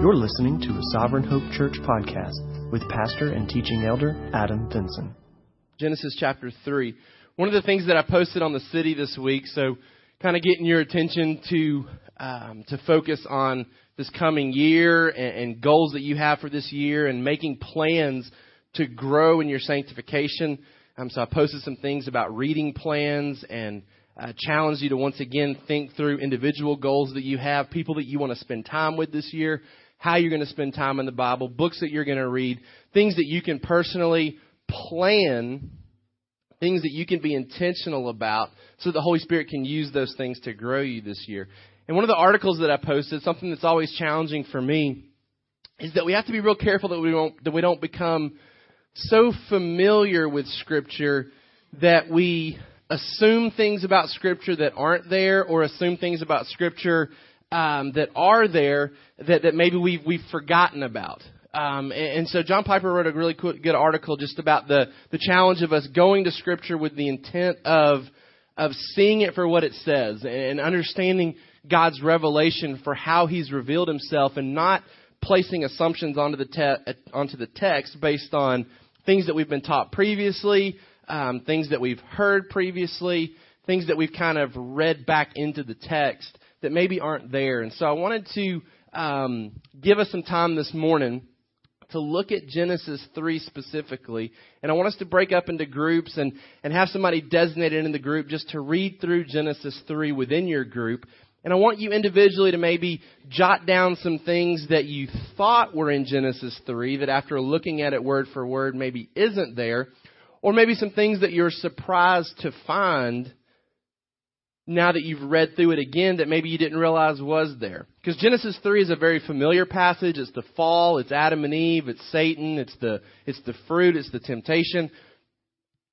You're listening to a Sovereign Hope Church podcast with pastor and teaching elder Adam Vinson. Genesis chapter 3. One of the things that I posted on the city this week, so kind of getting your attention to um, to focus on this coming year and, and goals that you have for this year and making plans to grow in your sanctification. Um, so I posted some things about reading plans and uh, challenge you to once again think through individual goals that you have, people that you want to spend time with this year, how you're going to spend time in the Bible, books that you're going to read, things that you can personally plan, things that you can be intentional about so the Holy Spirit can use those things to grow you this year. And one of the articles that I posted, something that's always challenging for me, is that we have to be real careful that we don't that we don't become so familiar with Scripture that we assume things about Scripture that aren't there, or assume things about Scripture um, that are there that, that maybe we've we've forgotten about. Um, and, and, so John Piper wrote a really cool, good article just about the the challenge of us going to Scripture with the intent of of seeing it for what it says and understanding God's revelation for how He's revealed Himself, and not placing assumptions onto the te- onto the text based on things that we've been taught previously, um, things that we've heard previously, things that we've kind of read back into the text that maybe aren't there. And so I wanted to um, give us some time this morning to look at Genesis 3 specifically. And I want us to break up into groups and, and have somebody designated in the group just to read through Genesis 3 within your group. And I want you individually to maybe jot down some things that you thought were in Genesis 3 that after looking at it word for word maybe isn't there. Or maybe some things that you're surprised to find now that you've read through it again that maybe you didn't realize was there. Because Genesis 3 is a very familiar passage. It's the fall, it's Adam and Eve, it's Satan, it's the, it's the fruit, it's the temptation.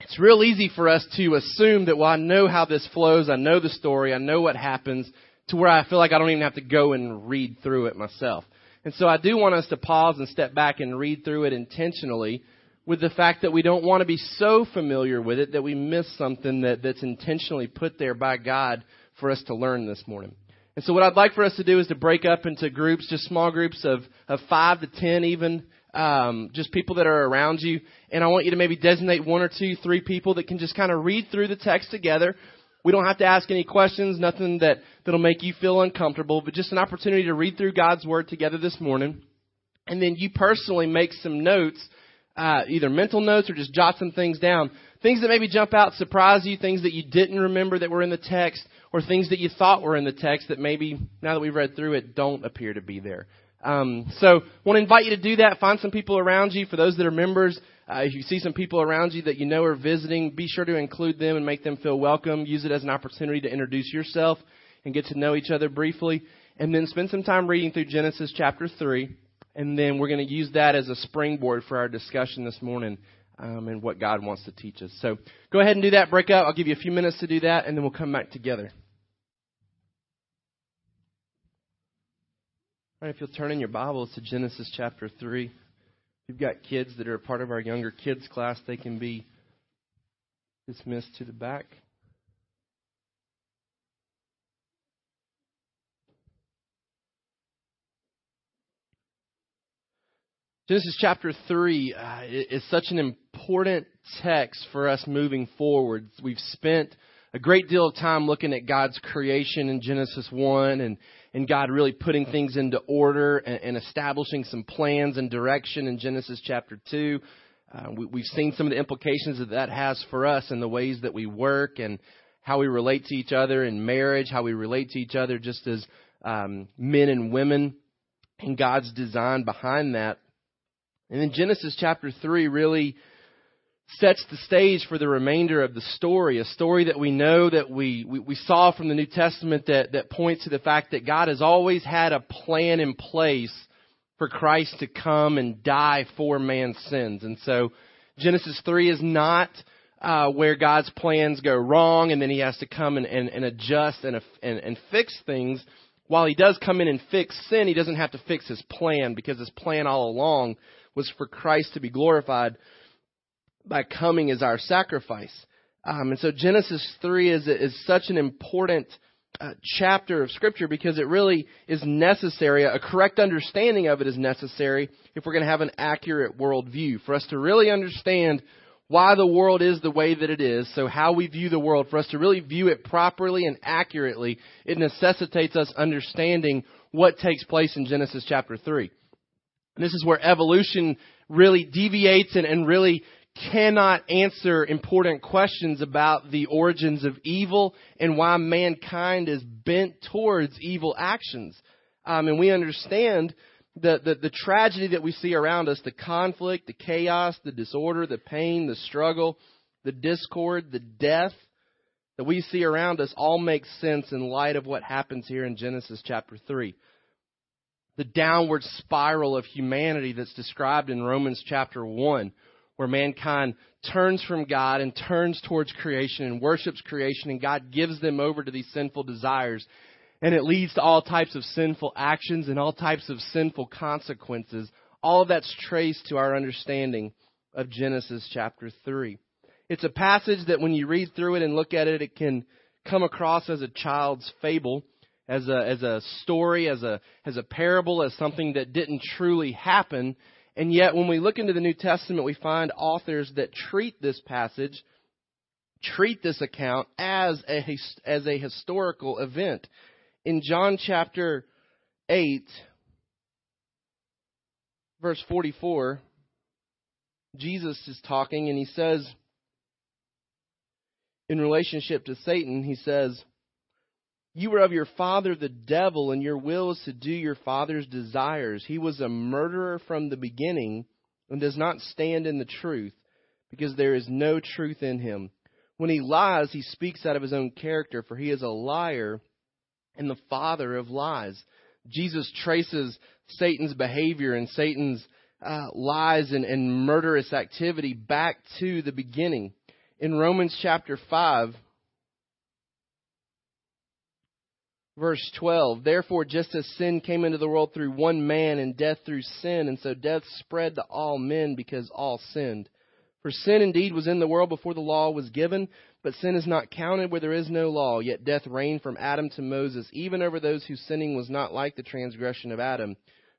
It's real easy for us to assume that, well, I know how this flows, I know the story, I know what happens, to where I feel like I don't even have to go and read through it myself. And so I do want us to pause and step back and read through it intentionally with the fact that we don't want to be so familiar with it that we miss something that, that's intentionally put there by God for us to learn this morning. And so what I'd like for us to do is to break up into groups, just small groups of, of five to ten even, um, just people that are around you. And I want you to maybe designate one or two, three people that can just kind of read through the text together. We don't have to ask any questions, nothing that, that'll make you feel uncomfortable, but just an opportunity to read through God's Word together this morning. And then you personally make some notes uh, either mental notes or just jot some things down. Things that maybe jump out, surprise you, things that you didn't remember that were in the text, or things that you thought were in the text that maybe, now that we've read through it, don't appear to be there. Um, so, want to invite you to do that. Find some people around you. For those that are members, uh, if you see some people around you that you know are visiting, be sure to include them and make them feel welcome. Use it as an opportunity to introduce yourself and get to know each other briefly. And then spend some time reading through Genesis chapter 3 and then we're going to use that as a springboard for our discussion this morning um, and what God wants to teach us. So go ahead and do that. Break up. I'll give you a few minutes to do that, and then we'll come back together. All right, if you'll turn in your Bibles to Genesis chapter 3. If you've got kids that are part of our younger kids class, they can be dismissed to the back. Genesis chapter 3 uh, is such an important text for us moving forward. We've spent a great deal of time looking at God's creation in Genesis 1 and, and God really putting things into order and, and establishing some plans and direction in Genesis chapter 2. Uh, we, we've seen some of the implications that that has for us in the ways that we work and how we relate to each other in marriage, how we relate to each other just as um, men and women, and God's design behind that. And then Genesis chapter 3 really sets the stage for the remainder of the story, a story that we know that we, we, we, saw from the New Testament that, that points to the fact that God has always had a plan in place for Christ to come and die for man's sins. And so Genesis 3 is not uh, where God's plans go wrong and then he has to come and, and, and adjust and, and, and fix things. While he does come in and fix sin, he doesn't have to fix his plan because his plan all along was for Christ to be glorified by coming as our sacrifice. Um, and so Genesis 3 is, is such an important uh, chapter of Scripture because it really is necessary. A correct understanding of it is necessary if we're going to have an accurate worldview. For us to really understand why the world is the way that it is, so how we view the world, for us to really view it properly and accurately, it necessitates us understanding what takes place in Genesis chapter 3. And this is where evolution really deviates and, and really cannot answer important questions about the origins of evil and why mankind is bent towards evil actions. Um, and we understand the, the, the tragedy that we see around us, the conflict, the chaos, the disorder, the pain, the struggle, the discord, the death that we see around us all makes sense in light of what happens here in Genesis chapter 3. The downward spiral of humanity that's described in Romans chapter 1, where mankind turns from God and turns towards creation and worships creation, and God gives them over to these sinful desires and it leads to all types of sinful actions and all types of sinful consequences. All of that's traced to our understanding of Genesis chapter 3. It's a passage that when you read through it and look at it, it can come across as a child's fable, as a, as a story, as a, as a parable, as something that didn't truly happen. And yet, when we look into the New Testament, we find authors that treat this passage, treat this account as a, as a historical event in John chapter 8, verse 44, Jesus is talking and he says, in relationship to Satan, he says, You were of your father the devil, and your will is to do your father's desires. He was a murderer from the beginning and does not stand in the truth, because there is no truth in him. When he lies, he speaks out of his own character, for he is a liar and the father of lies. Jesus traces Satan's behavior and Satan's uh, lies and, and murderous activity back to the beginning. In Romans chapter 5, verse 12, therefore, just as sin came into the world through one man and death through sin, and so death spread to all men because all sinned. For sin indeed was in the world before the law was given, but sin is not counted where there is no law. Yet death reigned from Adam to Moses, even over those whose sinning was not like the transgression of Adam,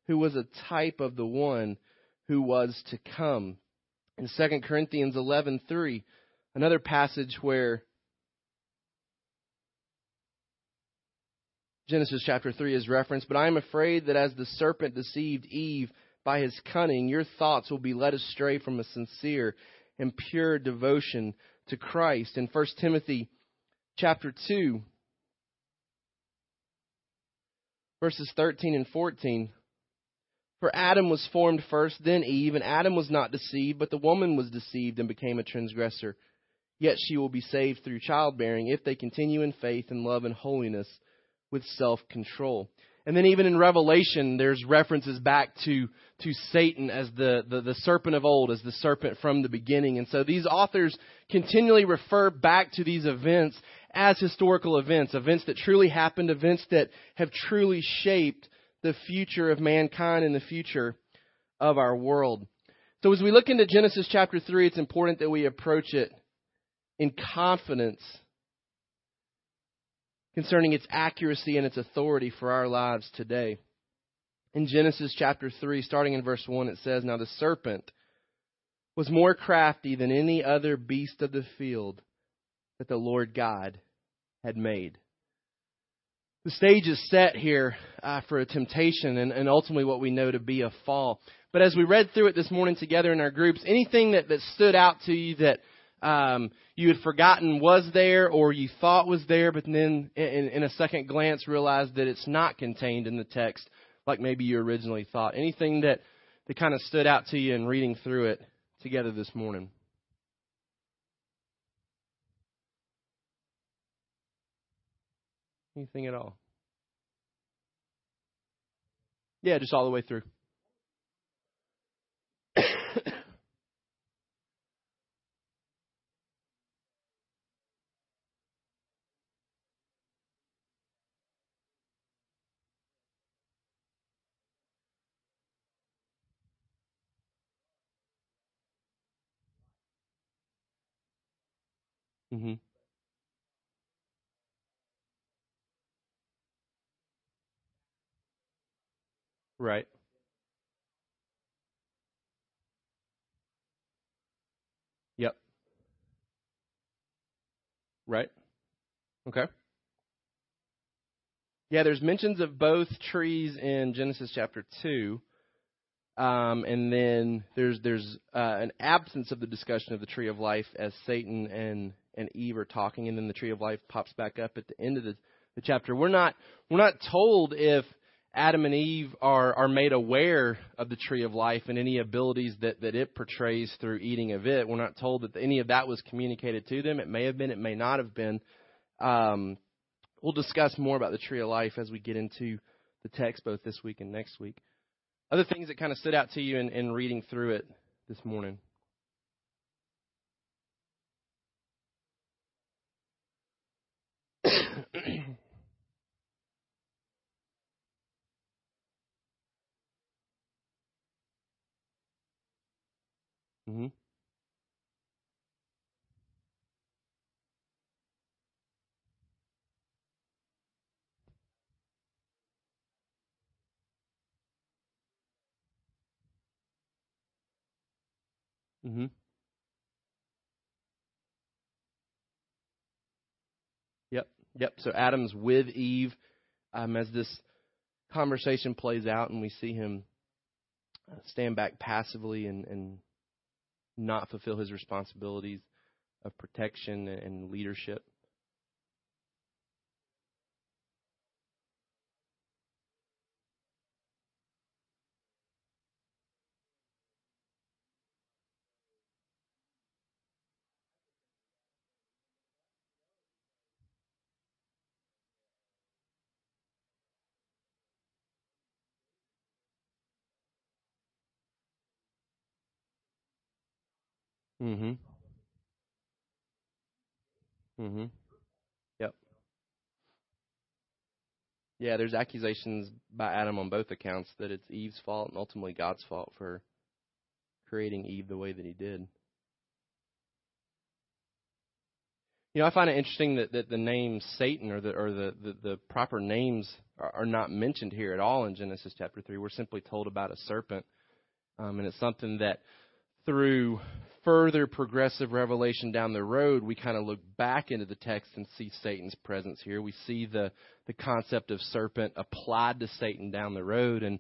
who was a type of the one who was to come. In 2 Corinthians 11:3, another passage where Genesis chapter 3 is referenced, but I am afraid that as the serpent deceived Eve by his cunning, your thoughts will be led astray from a sincere and pure devotion to Christ. In 1 Timothy chapter 2, verses 13 and 14. For Adam was formed first, then Eve, and Adam was not deceived, but the woman was deceived and became a transgressor. Yet she will be saved through childbearing if they continue in faith and love and holiness with self control. And then even in Revelation, there's references back to, to Satan as the, the, the serpent of old, as the serpent from the beginning. And so these authors continually refer back to these events as historical events, events that truly happened, events that have truly shaped the future of mankind and the future of our world. So as we look into Genesis chapter 3, it's important that we approach it in confidence concerning its accuracy and its authority for our lives today. In Genesis chapter 3, starting in verse 1, it says, Now the serpent was more crafty than any other beast of the field that the Lord God had made. The stage is set here uh, for a temptation and, and ultimately what we know to be a fall. But as we read through it this morning together in our groups, anything that, that stood out to you that um, you had forgotten was there or you thought was there, but then in, in a second glance realized that it's not contained in the text like maybe you originally thought. Anything that, that kind of stood out to you in reading through it together this morning? Anything at all? Yeah, just all the way through. Mm-hmm. Right. Yep. Right. Okay. Yeah, there's mentions of both trees in Genesis chapter two, um, and then there's there's uh, an absence of the discussion of the tree of life as Satan and and Eve are talking, and then the tree of life pops back up at the end of the, the chapter. We're not we're not told if Adam and Eve are are made aware of the tree of life and any abilities that that it portrays through eating of it. We're not told that any of that was communicated to them. It may have been, it may not have been. Um, we'll discuss more about the tree of life as we get into the text both this week and next week. Other things that kind of stood out to you in, in reading through it this morning. Hmm hmm Yep. So Adam's with Eve um, as this conversation plays out, and we see him uh, stand back passively and, and not fulfill his responsibilities of protection and leadership. Mm-hmm. Mm-hmm. Yep. Yeah, there's accusations by Adam on both accounts that it's Eve's fault and ultimately God's fault for creating Eve the way that he did. You know, I find it interesting that, that the name Satan or the or the, the, the proper names are, are not mentioned here at all in Genesis chapter three. We're simply told about a serpent. Um, and it's something that through further progressive revelation down the road, we kind of look back into the text and see Satan's presence here. We see the, the concept of serpent applied to Satan down the road. And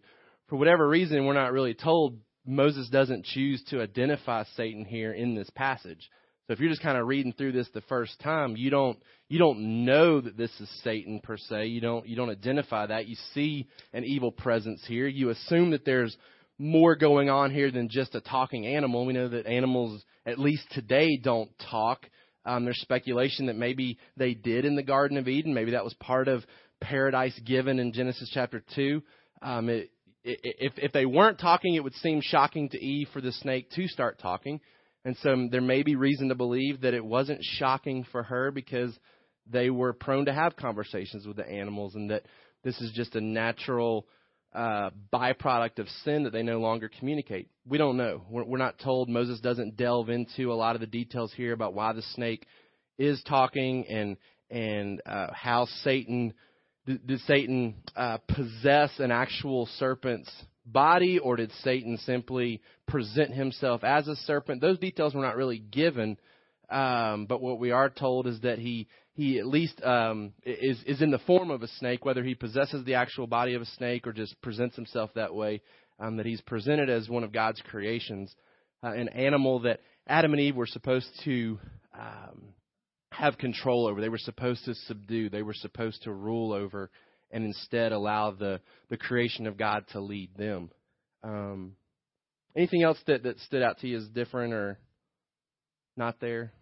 for whatever reason, we're not really told Moses doesn't choose to identify Satan here in this passage. So if you're just kind of reading through this the first time, you don't you don't know that this is Satan per se. You don't you don't identify that. You see an evil presence here. You assume that there's more going on here than just a talking animal. We know that animals, at least today, don't talk. Um, there's speculation that maybe they did in the Garden of Eden. Maybe that was part of paradise given in Genesis chapter 2. Um, it, if, if they weren't talking, it would seem shocking to Eve for the snake to start talking. And so there may be reason to believe that it wasn't shocking for her because they were prone to have conversations with the animals and that this is just a natural uh, byproduct of sin that they no longer communicate. We don't know. We're, we're not told. Moses doesn't delve into a lot of the details here about why the snake is talking and and uh, how Satan did, Satan uh, possess an actual serpent's body, or did Satan simply present himself as a serpent? Those details were not really given. Um, but what we are told is that he he at least um, is is in the form of a snake, whether he possesses the actual body of a snake or just presents himself that way. Um, that he's presented as one of God's creations, uh, an animal that Adam and Eve were supposed to um, have control over. They were supposed to subdue. They were supposed to rule over, and instead allow the the creation of God to lead them. Um, anything else that that stood out to you as different or not there?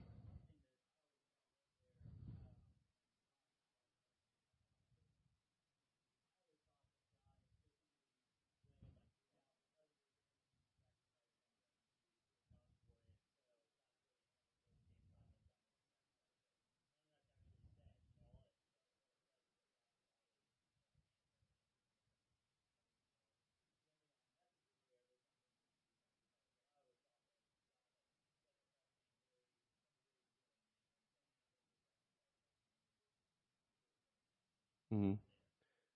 Mm-hmm.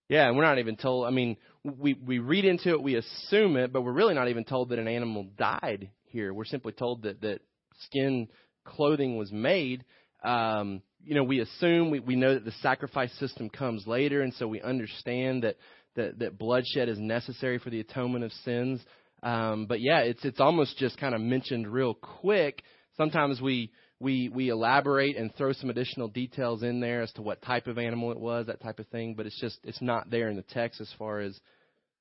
Yeah, and we're not even told. I mean, we we read into it, we assume it, but we're really not even told that an animal died here. We're simply told that that skin clothing was made. Um, you know, we assume we we know that the sacrifice system comes later, and so we understand that that that bloodshed is necessary for the atonement of sins. Um, but yeah, it's it's almost just kind of mentioned real quick. Sometimes we we we elaborate and throw some additional details in there as to what type of animal it was, that type of thing. But it's just it's not there in the text as far as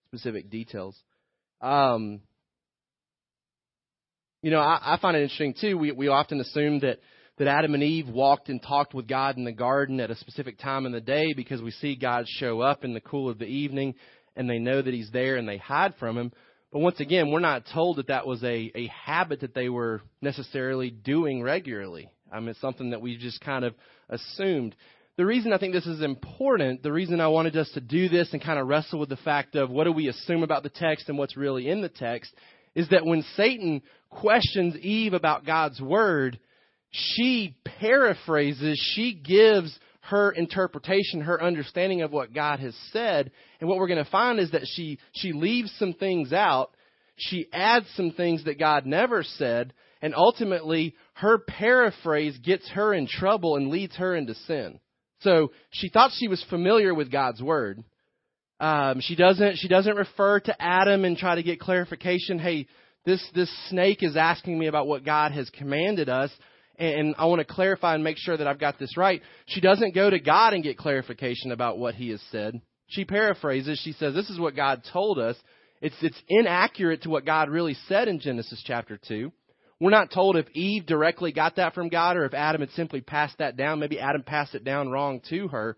specific details. Um, you know, I, I find it interesting too. We we often assume that that Adam and Eve walked and talked with God in the garden at a specific time in the day because we see God show up in the cool of the evening and they know that He's there and they hide from Him. But once again, we're not told that that was a, a habit that they were necessarily doing regularly. I mean, it's something that we just kind of assumed. The reason I think this is important, the reason I wanted us to do this and kind of wrestle with the fact of what do we assume about the text and what's really in the text, is that when Satan questions Eve about God's word, she paraphrases, she gives her interpretation, her understanding of what God has said. And what we're going to find is that she, she leaves some things out. She adds some things that God never said. And ultimately, her paraphrase gets her in trouble and leads her into sin. So she thought she was familiar with God's word. Um, she doesn't. She doesn't refer to Adam and try to get clarification. Hey, this this snake is asking me about what God has commanded us and I want to clarify and make sure that I've got this right. She doesn't go to God and get clarification about what he has said. She paraphrases. She says, This is what God told us. It's, it's inaccurate to what God really said in Genesis chapter 2. We're not told if Eve directly got that from God or if Adam had simply passed that down. Maybe Adam passed it down wrong to her.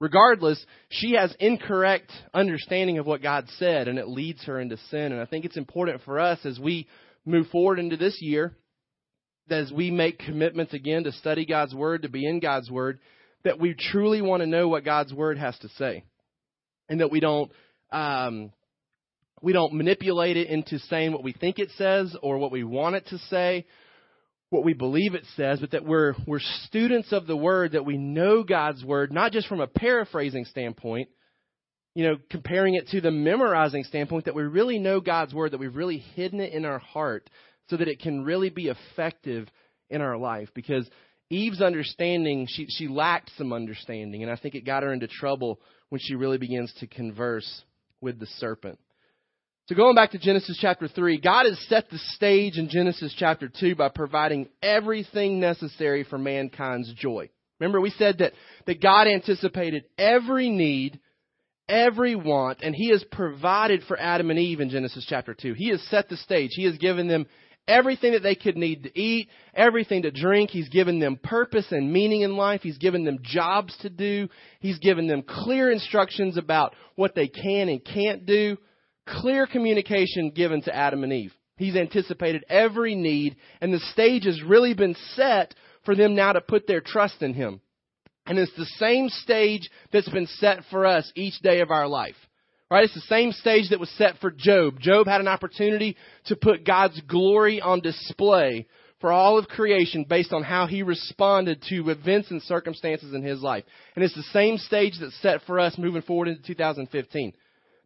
Regardless, she has incorrect understanding of what God said and it leads her into sin. And I think it's important for us as we move forward into this year as we make commitments again to study God's Word, to be in God's Word, that we truly want to know what God's Word has to say. And that we don't, um, we don't manipulate it into saying what we think it says or what we want it to say, what we believe it says, but that we're, we're students of the Word, that we know God's Word, not just from a paraphrasing standpoint, you know, comparing it to the memorizing standpoint, that we really know God's Word, that we've really hidden it in our heart, so that it can really be effective in our life. Because Eve's understanding, she, she lacked some understanding, and I think it got her into trouble when she really begins to converse with the serpent. So going back to Genesis chapter 3, God has set the stage in Genesis chapter 2 by providing everything necessary for mankind's joy. Remember we said that, that God anticipated every need, every want, and He has provided for Adam and Eve in Genesis chapter 2. He has set the stage. He has given them everything that they could need to eat, everything to drink. He's given them purpose and meaning in life. He's given them jobs to do. He's given them clear instructions about what they can and can't do. Clear communication given to Adam and Eve. He's anticipated every need, and the stage has really been set for them now to put their trust in Him. And it's the same stage that's been set for us each day of our life. Right? It's the same stage that was set for Job. Job had an opportunity to put God's glory on display for all of creation based on how he responded to events and circumstances in his life. And it's the same stage that's set for us moving forward into 2015.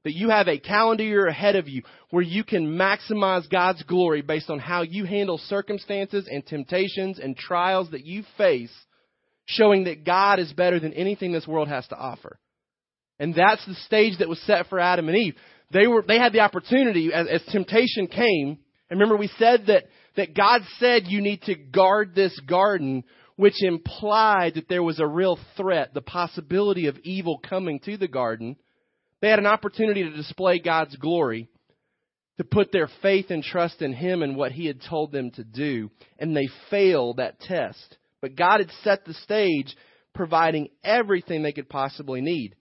That you have a calendar year ahead of you where you can maximize God's glory based on how you handle circumstances and temptations and trials that you face, showing that God is better than anything this world has to offer. And that's the stage that was set for Adam and Eve. They were, they had the opportunity as, as temptation came. And remember we said that, that God said you need to guard this garden, which implied that there was a real threat, the possibility of evil coming to the garden. They had an opportunity to display God's glory, to put their faith and trust in Him and what He had told them to do, and they failed that test. But God had set the stage, providing everything they could possibly need.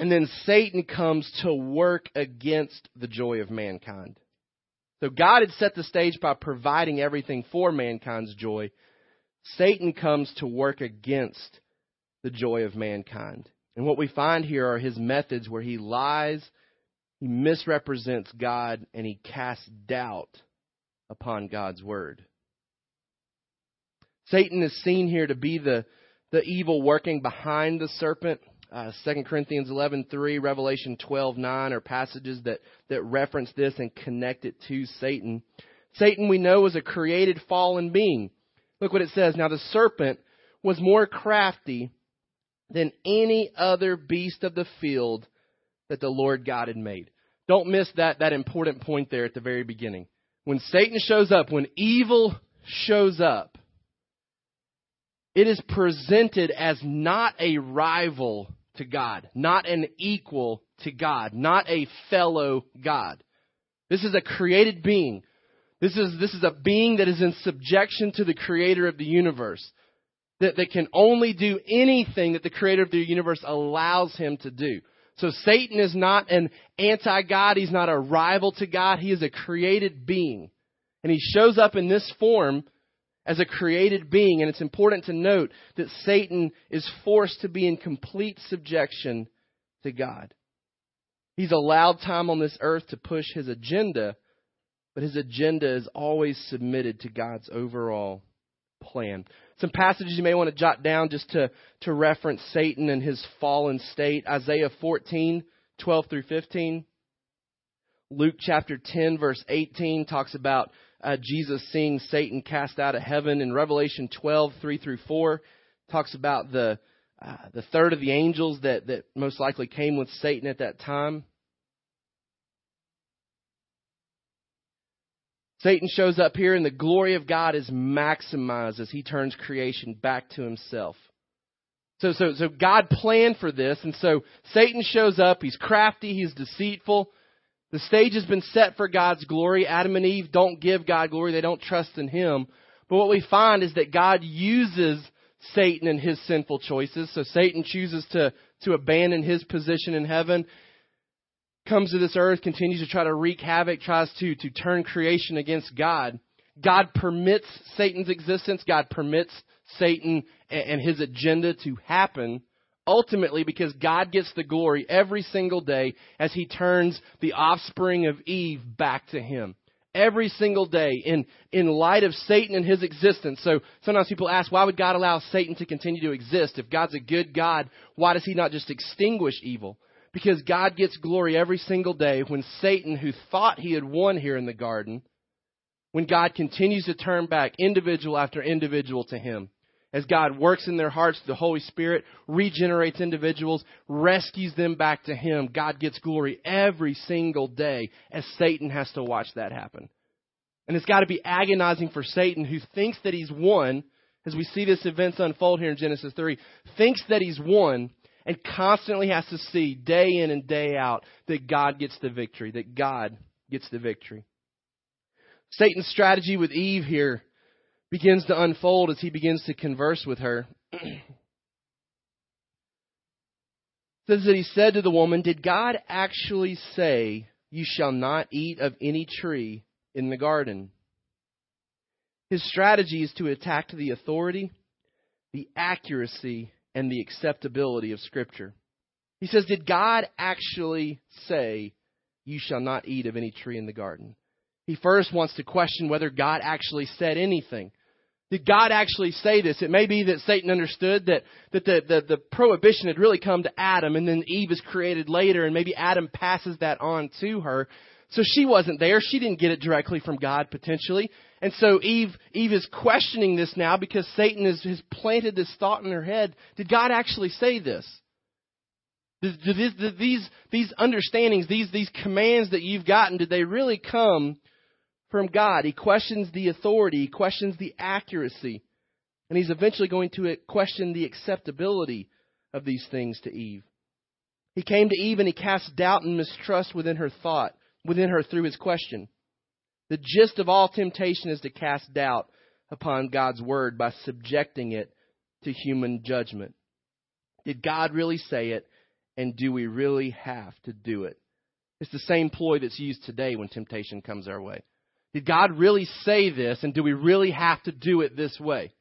And then Satan comes to work against the joy of mankind. So God had set the stage by providing everything for mankind's joy. Satan comes to work against the joy of mankind. And what we find here are his methods where he lies, he misrepresents God, and he casts doubt upon God's word. Satan is seen here to be the, the evil working behind the serpent. Uh, 2 Corinthians 11:3, Revelation 12:9 are passages that that reference this and connect it to Satan. Satan we know is a created fallen being. Look what it says. Now the serpent was more crafty than any other beast of the field that the Lord God had made. Don't miss that, that important point there at the very beginning. When Satan shows up, when evil shows up, it is presented as not a rival to God, not an equal to God, not a fellow God. This is a created being. This is, this is a being that is in subjection to the creator of the universe. That, that can only do anything that the creator of the universe allows him to do. So Satan is not an anti-God. He's not a rival to God. He is a created being. And he shows up in this form as a created being. And it's important to note that Satan is forced to be in complete subjection to God. He's allowed time on this earth to push his agenda, but his agenda is always submitted to God's overall plan. Some passages you may want to jot down just to, to reference Satan and his fallen state. Isaiah 14, 12 through 15. Luke chapter 10, verse 18 talks about uh, Jesus seeing Satan cast out of heaven. In Revelation 12, 3 through 4, talks about the, uh, the third of the angels that, that most likely came with Satan at that time. Satan shows up here, and the glory of God is maximized as he turns creation back to himself. So, so, so God planned for this, and so Satan shows up. He's crafty, he's deceitful. The stage has been set for God's glory. Adam and Eve don't give God glory, they don't trust in Him. But what we find is that God uses Satan and his sinful choices. So Satan chooses to, to abandon his position in heaven comes to this earth, continues to try to wreak havoc, tries to, to turn creation against God. God permits Satan's existence. God permits Satan and his agenda to happen ultimately because God gets the glory every single day as he turns the offspring of Eve back to him. Every single day in, in light of Satan and his existence. So sometimes people ask, why would God allow Satan to continue to exist? If God's a good God, why does he not just extinguish evil? Because God gets glory every single day when Satan, who thought he had won here in the garden, when God continues to turn back individual after individual to him. As God works in their hearts, the Holy Spirit regenerates individuals, rescues them back to Him. God gets glory every single day as Satan has to watch that happen. And it's got to be agonizing for Satan who thinks that he's won, as we see this events unfold here in Genesis 3, thinks that he's won, and constantly has to see day in and day out that God gets the victory, that God gets the victory. Satan's strategy with Eve here begins to unfold as he begins to converse with her. says that he said to the woman, Did God actually say, You shall not eat of any tree in the garden? His strategy is to attack the authority, the accuracy, and the acceptability of Scripture. He says, Did God actually say, You shall not eat of any tree in the garden? He first wants to question whether God actually said anything. Did God actually say this? It may be that Satan understood that, that the, the, the prohibition had really come to Adam and then Eve is created later and maybe Adam passes that on to her. So she wasn't there. She didn't get it directly from God potentially. And so Eve, Eve is questioning this now because Satan has, has planted this thought in her head. Did God actually say this? Did, these, these understandings, these, these commands that you've gotten, did they really come from God? He questions the authority. He questions the accuracy. And he's eventually going to question the acceptability of these things to Eve. He came to Eve and he cast doubt and mistrust within her thought, within her through his question. The gist of all temptation is to cast doubt upon God's word by subjecting it to human judgment. Did God really say it? And do we really have to do it? It's the same ploy that's used today when temptation comes our way. Did God really say this? And do we really have to do it this way?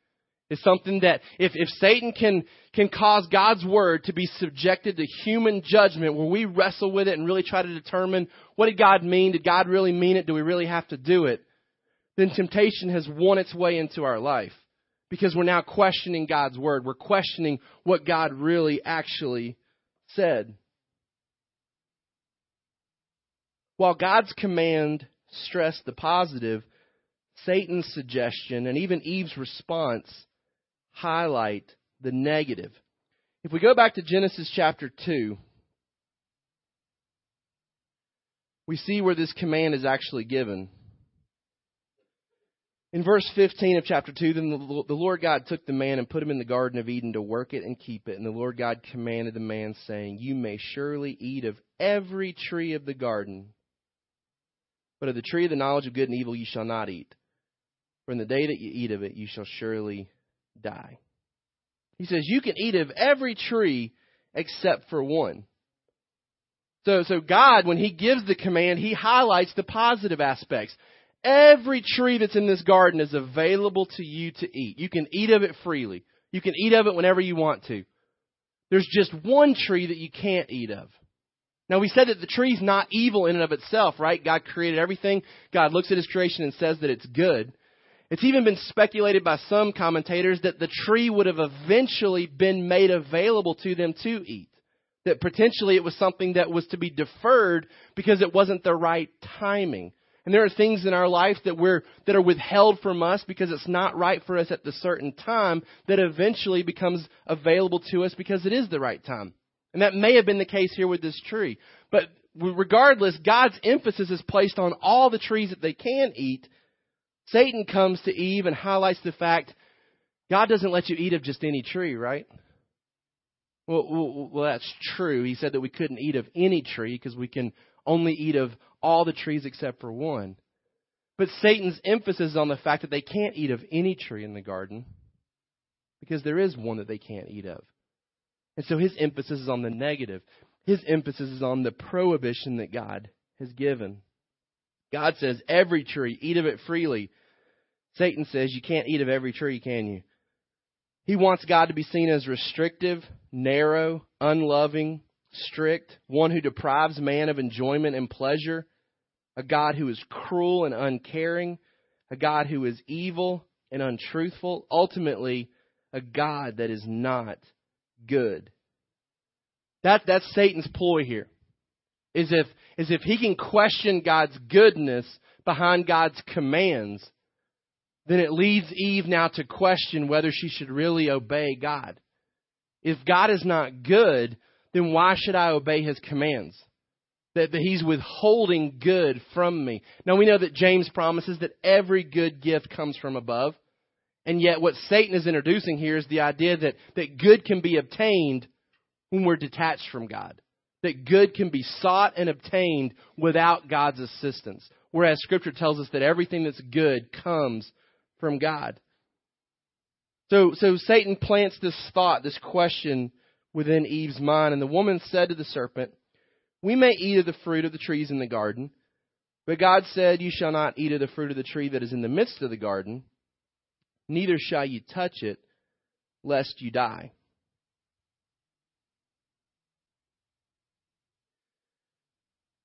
It's something that if, if Satan can, can cause God's word to be subjected to human judgment where we wrestle with it and really try to determine what did God mean? Did God really mean it? Do we really have to do it? Then temptation has won its way into our life because we're now questioning God's word. We're questioning what God really actually said. While God's command stressed the positive, Satan's suggestion and even Eve's response highlight the negative. If we go back to Genesis chapter 2, we see where this command is actually given. In verse 15 of chapter 2, then the Lord God took the man and put him in the Garden of Eden to work it and keep it. And the Lord God commanded the man, saying, You may surely eat of every tree of the garden, but of the tree of the knowledge of good and evil you shall not eat. For in the day that you eat of it, you shall surely die. He says, You can eat of every tree except for one. So, so God, when He gives the command, He highlights the positive aspects. Every tree that's in this garden is available to you to eat. You can eat of it freely. You can eat of it whenever you want to. There's just one tree that you can't eat of. Now we said that the tree's not evil in and of itself, right? God created everything. God looks at his creation and says that it's good. It's even been speculated by some commentators that the tree would have eventually been made available to them to eat. That potentially it was something that was to be deferred because it wasn't the right timing. And there are things in our life that we're, that are withheld from us because it's not right for us at the certain time that eventually becomes available to us because it is the right time. And that may have been the case here with this tree. But regardless, God's emphasis is placed on all the trees that they can eat. Satan comes to Eve and highlights the fact God doesn't let you eat of just any tree, right? Well, well, well that's true. He said that we couldn't eat of any tree because we can only eat of all the trees except for one. But Satan's emphasis is on the fact that they can't eat of any tree in the garden because there is one that they can't eat of. And so his emphasis is on the negative. His emphasis is on the prohibition that God has given. God says, every tree, eat of it freely. Satan says, you can't eat of every tree, can you? He wants God to be seen as restrictive, narrow, unloving, strict, one who deprives man of enjoyment and pleasure, a God who is cruel and uncaring, a God who is evil and untruthful, ultimately, a God that is not good. That, that's Satan's ploy here. Is if, is if he can question God's goodness behind God's commands, then it leads Eve now to question whether she should really obey God. If God is not good, then why should I obey his commands? That, that he's withholding good from me. Now we know that James promises that every good gift comes from above. And yet, what Satan is introducing here is the idea that, that good can be obtained when we're detached from God. That good can be sought and obtained without God's assistance. Whereas Scripture tells us that everything that's good comes from God. So, so Satan plants this thought, this question within Eve's mind. And the woman said to the serpent, We may eat of the fruit of the trees in the garden, but God said, You shall not eat of the fruit of the tree that is in the midst of the garden, neither shall you touch it, lest you die.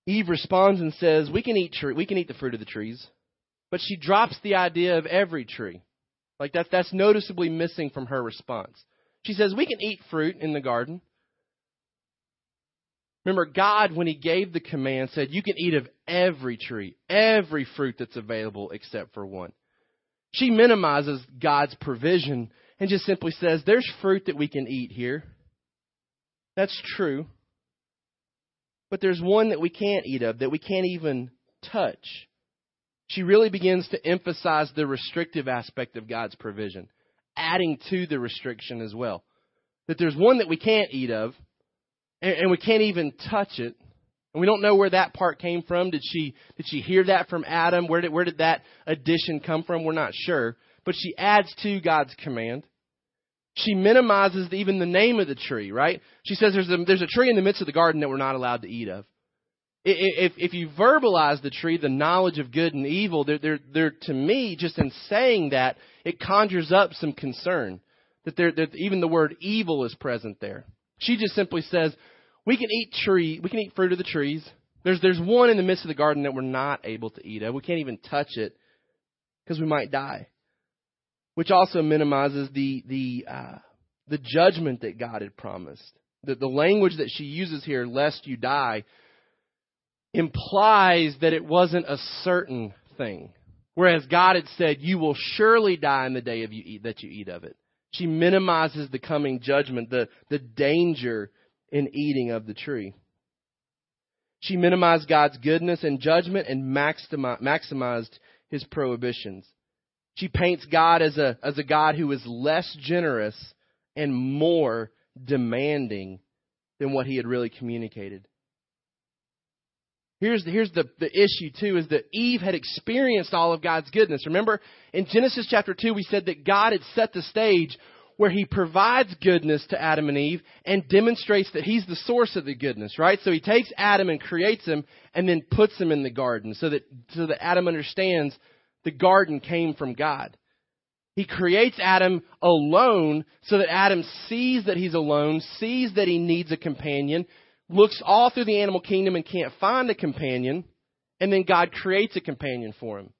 Eve responds and says, "We can eat tree, we can eat the fruit of the trees." But she drops the idea of every tree. Like that's that's noticeably missing from her response. She says, "We can eat fruit in the garden." Remember, God, when He gave the command, said, You can eat of every tree, every fruit that's available except for one. She minimizes God's provision and just simply says, There's fruit that we can eat here. That's true. But there's one that we can't eat of, that we can't even touch. She really begins to emphasize the restrictive aspect of God's provision, adding to the restriction as well. That there's one that we can't eat of, and, we can't even touch it. And we don't know where that part came from. Did she did she hear that from Adam? Where did where did that addition come from? We're not sure. But she adds to God's command. She minimizes even the name of the tree, right? She says there's a, there's a tree in the midst of the garden that we're not allowed to eat of. If, if you verbalize the tree, the knowledge of good and evil, they're, they're, they're, to me, just in saying that, it conjures up some concern. That, there, that even the word evil is present there. She just simply says, we can eat tree, we can eat fruit of the trees. There's there's one in the midst of the garden that we're not able to eat of. We can't even touch it because we might die. Which also minimizes the the uh, the judgment that God had promised. the, the language that she uses here, lest you die, implies that it wasn't a certain thing. Whereas God had said, you will surely die in the day of you eat, that you eat of it. She minimizes the coming judgment, the, the danger in eating of the tree. She minimized God's goodness and judgment and maximized his prohibitions. She paints God as a, as a God who is less generous and more demanding than what he had really communicated. Here's, here's the, the issue too, is that Eve had experienced all of God's goodness. Remember, in Genesis chapter 2, we said that God had set the stage where he provides goodness to Adam and Eve and demonstrates that he's the source of the goodness, right? So he takes Adam and creates him and then puts him in the garden so that, so that Adam understands the garden came from God. He creates Adam alone so that Adam sees that he's alone, sees that he needs a companion, looks all through the animal kingdom and can't find a companion, and then God creates a companion for him.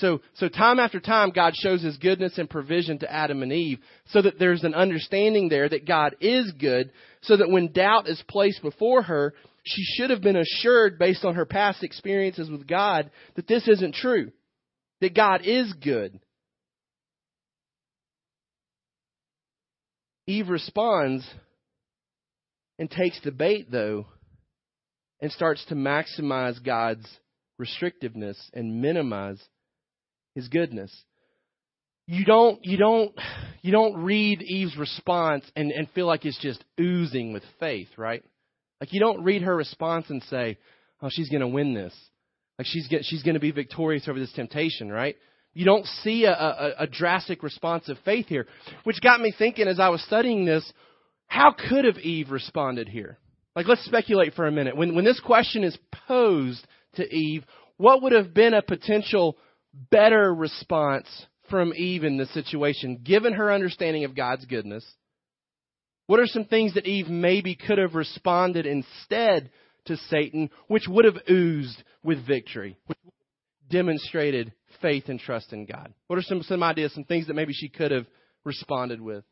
So, so time after time, God shows his goodness and provision to Adam and Eve so that there's an understanding there that God is good, so that when doubt is placed before her, she should have been assured based on her past experiences with God that this isn't true, that God is good. Eve responds and takes the bait, though, and starts to maximize God's restrictiveness and minimize his goodness. You don't, you don't, you don't read Eve's response and, and feel like it's just oozing with faith, right? Like you don't read her response and say, oh, she's going to win this. Like she's, get, she's going to be victorious over this temptation, right? You don't see a, a, a drastic response of faith here, which got me thinking as I was studying this, how could have Eve responded here? Like, let's speculate for a minute. When, when this question is posed to Eve, what would have been a potential better response from Eve in this situation, given her understanding of God's goodness? What are some things that Eve maybe could have responded instead to Satan, which would have oozed with victory, which demonstrated faith and trust in God? What are some, some ideas, some things that maybe she could have responded with?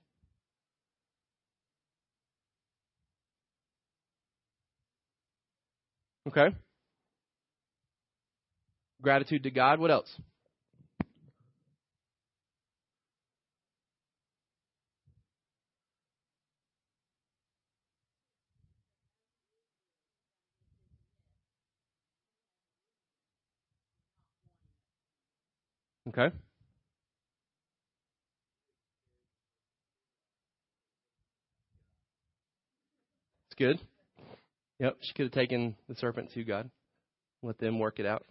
Okay. Gratitude to God. What else? Okay. It's good. Yep, she could have taken the serpent to God. Let them work it out.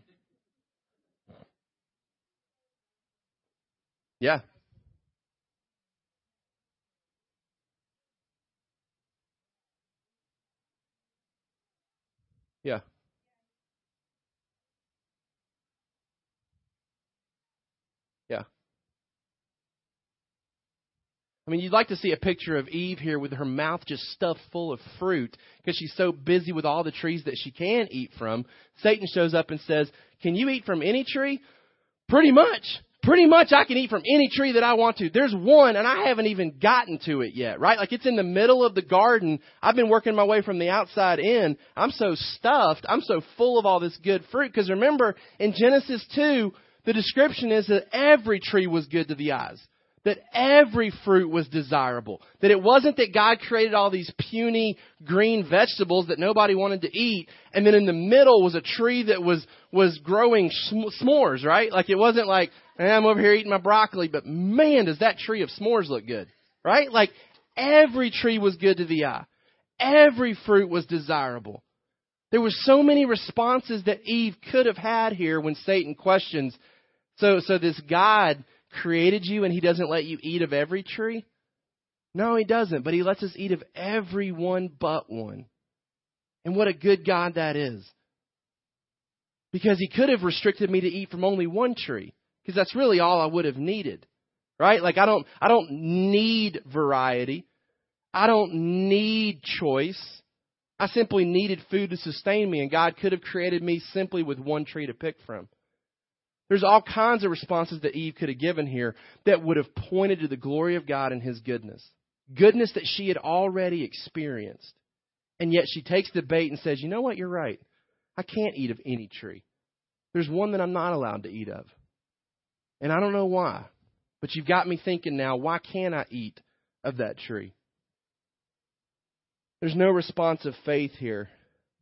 Yeah. Yeah. Yeah. I mean, you'd like to see a picture of Eve here with her mouth just stuffed full of fruit because she's so busy with all the trees that she can eat from. Satan shows up and says, Can you eat from any tree? Pretty much. Pretty much I can eat from any tree that I want to. There's one and I haven't even gotten to it yet, right? Like it's in the middle of the garden. I've been working my way from the outside in. I'm so stuffed. I'm so full of all this good fruit. Because remember, in Genesis 2, the description is that every tree was good to the eyes that every fruit was desirable. That it wasn't that God created all these puny green vegetables that nobody wanted to eat, and then in the middle was a tree that was was growing s'mores, right? Like it wasn't like eh, I'm over here eating my broccoli, but man, does that tree of s'mores look good, right? Like every tree was good to the eye, every fruit was desirable. There were so many responses that Eve could have had here when Satan questions. So, so this God created you and He doesn't let you eat of every tree? No, He doesn't, but He lets us eat of every one but one. And what a good God that is. Because He could have restricted me to eat from only one tree, because that's really all I would have needed. Right? Like I don't, I don't need variety. I don't need choice. I simply needed food to sustain me, and God could have created me simply with one tree to pick from. There's all kinds of responses that Eve could have given here that would have pointed to the glory of God and His goodness. goodness that she had already experienced. And yet she takes the bait and says, You know what? You're right. I can't eat of any tree. There's one that I'm not allowed to eat of. And I don't know why. But you've got me thinking now, why can't I eat of that tree? There's no response of faith here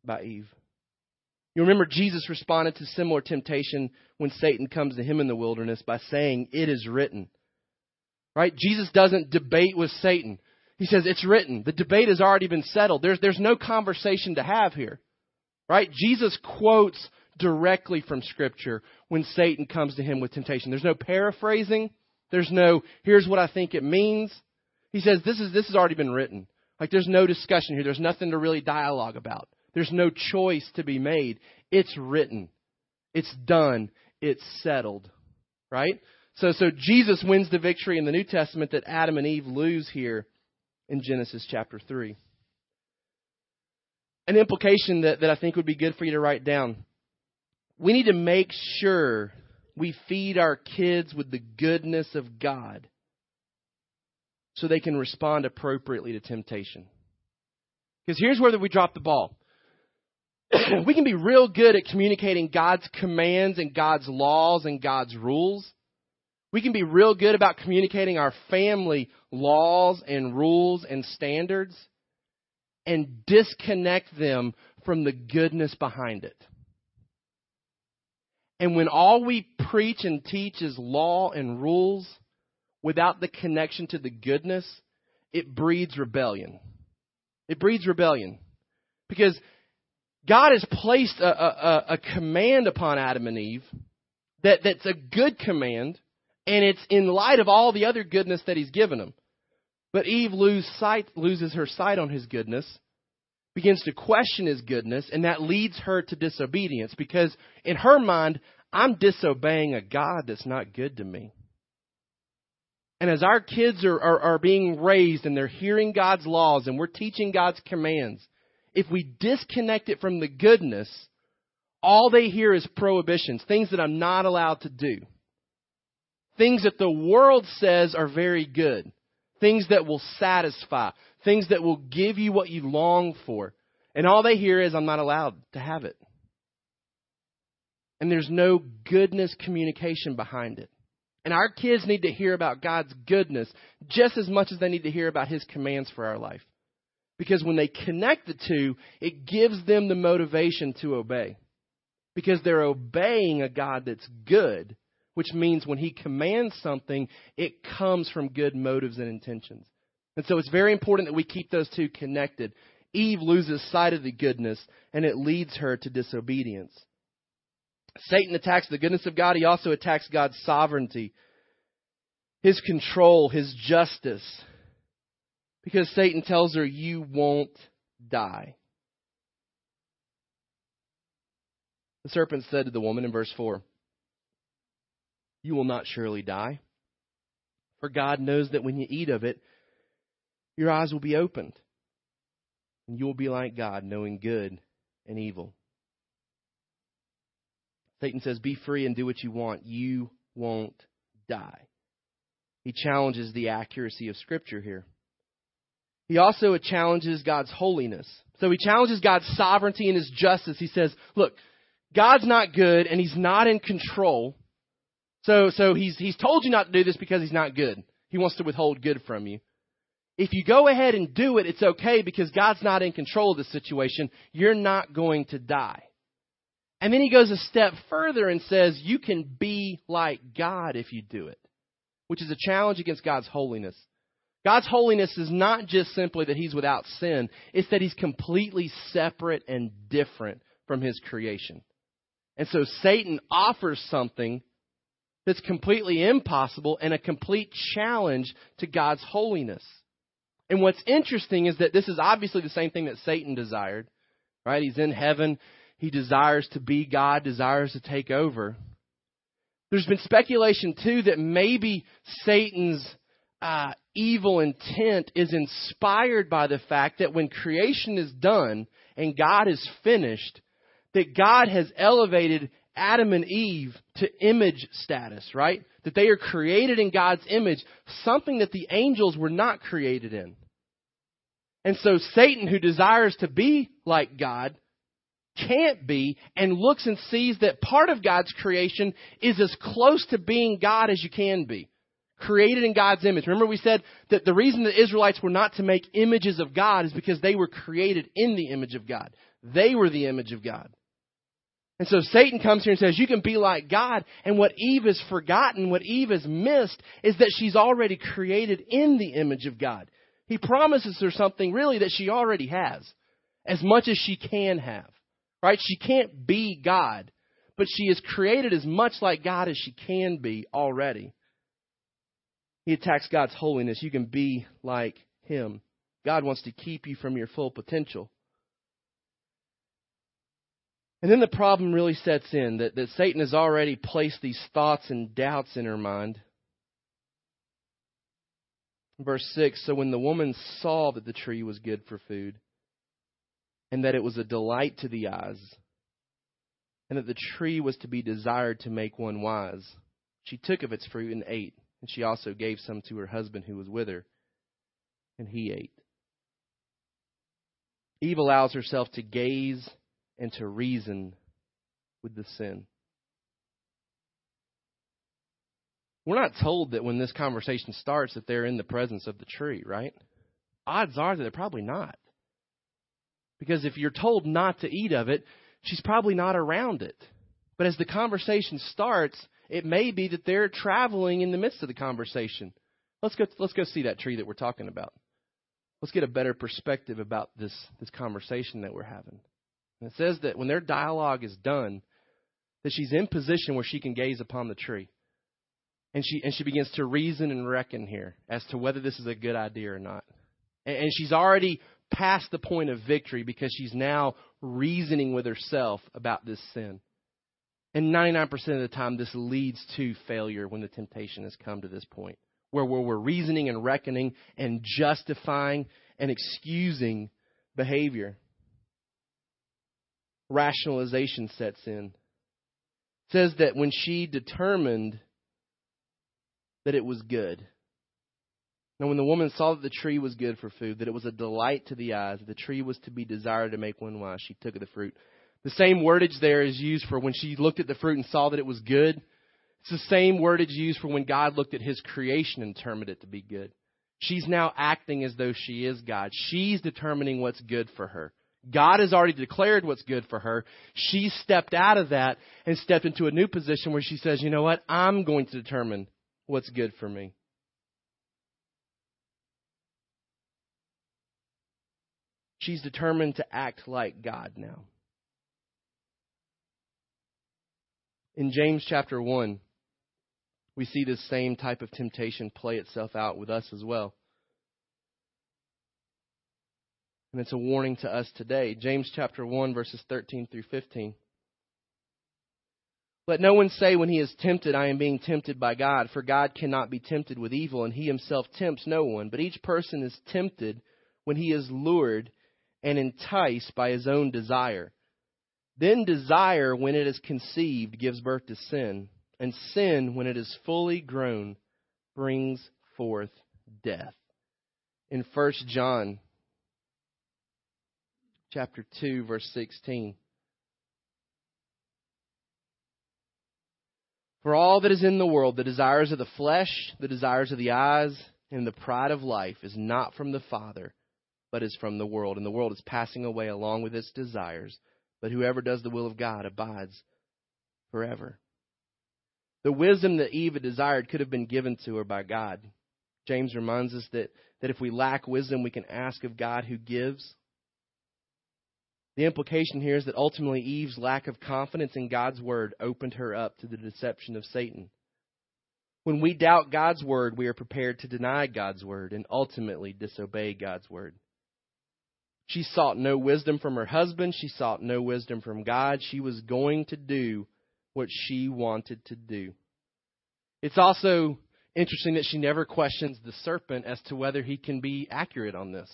by Eve. You remember Jesus responded to similar temptation when Satan comes to him in the wilderness by saying, It is written. Right? Jesus doesn't debate with Satan. He says, It's written. The debate has already been settled. There's, there's no conversation to have here. Right? Jesus quotes directly from Scripture when Satan comes to him with temptation. There's no paraphrasing. There's no, here's what I think it means. He says, this, is, this has already been written. Like there's no discussion here. There's nothing to really dialogue about. There's no choice to be made. It's written. It's done. It's settled. Right? So, so Jesus wins the victory in the New Testament that Adam and Eve lose here in Genesis chapter 3. An implication that, that I think would be good for you to write down. We need to make sure we feed our kids with the goodness of God so they can respond appropriately to temptation. Because here's where we drop the ball. we can be real good at communicating God's commands and God's laws and God's rules. We can be real good about communicating our family laws and rules and standards and disconnect them from the goodness behind it. And when all we preach and teach is law and rules without the connection to the goodness, it breeds rebellion. It breeds rebellion. Because God has placed a, a, a command upon Adam and Eve that, that's a good command, and it's in light of all the other goodness that He's given them. But Eve lose sight, loses her sight on His goodness, begins to question His goodness, and that leads her to disobedience because in her mind, I'm disobeying a God that's not good to me. And as our kids are, are, are being raised and they're hearing God's laws and we're teaching God's commands, if we disconnect it from the goodness, all they hear is prohibitions, things that I'm not allowed to do. Things that the world says are very good. Things that will satisfy. Things that will give you what you long for. And all they hear is, I'm not allowed to have it. And there's no goodness communication behind it. And our kids need to hear about God's goodness just as much as they need to hear about His commands for our life. Because when they connect the two, it gives them the motivation to obey. Because they're obeying a God that's good, which means when He commands something, it comes from good motives and intentions. And so it's very important that we keep those two connected. Eve loses sight of the goodness, and it leads her to disobedience. Satan attacks the goodness of God. He also attacks God's sovereignty, His control, His justice, because Satan tells her, You won't die. The serpent said to the woman in verse 4, You will not surely die. For God knows that when you eat of it, your eyes will be opened, and you will be like God, knowing good and evil. Satan says, Be free and do what you want. You won't die. He challenges the accuracy of Scripture here. He also challenges God's holiness. So he challenges God's sovereignty and his justice. He says, look, God's not good and he's not in control. So, so he's, he's told you not to do this because he's not good. He wants to withhold good from you. If you go ahead and do it, it's okay because God's not in control of the situation. You're not going to die. And then he goes a step further and says, you can be like God if you do it, which is a challenge against God's holiness. God's holiness is not just simply that he's without sin, it's that he's completely separate and different from his creation. And so Satan offers something that's completely impossible and a complete challenge to God's holiness. And what's interesting is that this is obviously the same thing that Satan desired, right? He's in heaven. He desires to be God, desires to take over. There's been speculation, too, that maybe Satan's uh, evil intent is inspired by the fact that when creation is done and God is finished, that God has elevated Adam and Eve to image status, right? That they are created in God's image, something that the angels were not created in. And so Satan, who desires to be like God, can't be and looks and sees that part of God's creation is as close to being God as you can be. Created in God's image. Remember we said that the reason the Israelites were not to make images of God is because they were created in the image of God. They were the image of God. And so Satan comes here and says, you can be like God. And what Eve has forgotten, what Eve has missed, is that she's already created in the image of God. He promises her something really that she already has, as much as she can have. Right? She can't be God, but she is created as much like God as she can be already. He attacks God's holiness. You can be like Him. God wants to keep you from your full potential. And then the problem really sets in that, that Satan has already placed these thoughts and doubts in her mind. Verse 6 So when the woman saw that the tree was good for food, and that it was a delight to the eyes, and that the tree was to be desired to make one wise, she took of its fruit and ate, and she also gave some to her husband who was with her, and he ate. Eve allows herself to gaze and to reason with the sin. We're not told that when this conversation starts that they're in the presence of the tree, right? Odds are that they're probably not. Because if you're told not to eat of it, she's probably not around it. But as the conversation starts, it may be that they're traveling in the midst of the conversation. Let's go let's go see that tree that we're talking about. Let's get a better perspective about this this conversation that we're having. And it says that when their dialogue is done, that she's in position where she can gaze upon the tree. And she, and she begins to reason and reckon here as to whether this is a good idea or not. And, and she's already past the point of victory because she's now reasoning with herself about this sin. And 99% of the time, this leads to failure when the temptation has come to this point, where we're reasoning and reckoning and justifying and excusing behavior rationalization sets in. It says that when she determined that it was good. Now, when the woman saw that the tree was good for food, that it was a delight to the eyes, that the tree was to be desired to make one wise, she took of the fruit. The same wordage there is used for when she looked at the fruit and saw that it was good. It's the same wordage used for when God looked at his creation and determined it to be good. She's now acting as though she is God. She's determining what's good for her. God has already declared what's good for her. She stepped out of that and stepped into a new position where she says, you know what? I'm going to determine what's good for me. She's determined to act like God now. In James chapter 1, we see this same type of temptation play itself out with us as well. And it's a warning to us today. James chapter 1, verses 13 through 15. Let no one say when he is tempted, I am being tempted by God, for God cannot be tempted with evil, and he himself tempts no one. But each person is tempted when he is lured and enticed by his own desire. Then desire, when it is conceived, gives birth to sin, and sin, when it is fully grown, brings forth death. In 1 John chapter 2, verse 16. For all that is in the world, the desires of the flesh, the desires of the eyes, and the pride of life is not from the Father, but is from the world. And the world is passing away along with its desires, but whoever does the will of God abides forever. The wisdom that Eve desired could have been given to her by God. James reminds us that, that if we lack wisdom, we can ask of God who gives the implication here is that ultimately Eve's lack of confidence in God's word opened her up to the deception of Satan. When we doubt God's word, we are prepared to deny God's word and ultimately disobey God's word. She sought no wisdom from her husband. She sought no wisdom from God. She was going to do what she wanted to do. It's also interesting that she never questions the serpent as to whether he can be accurate on this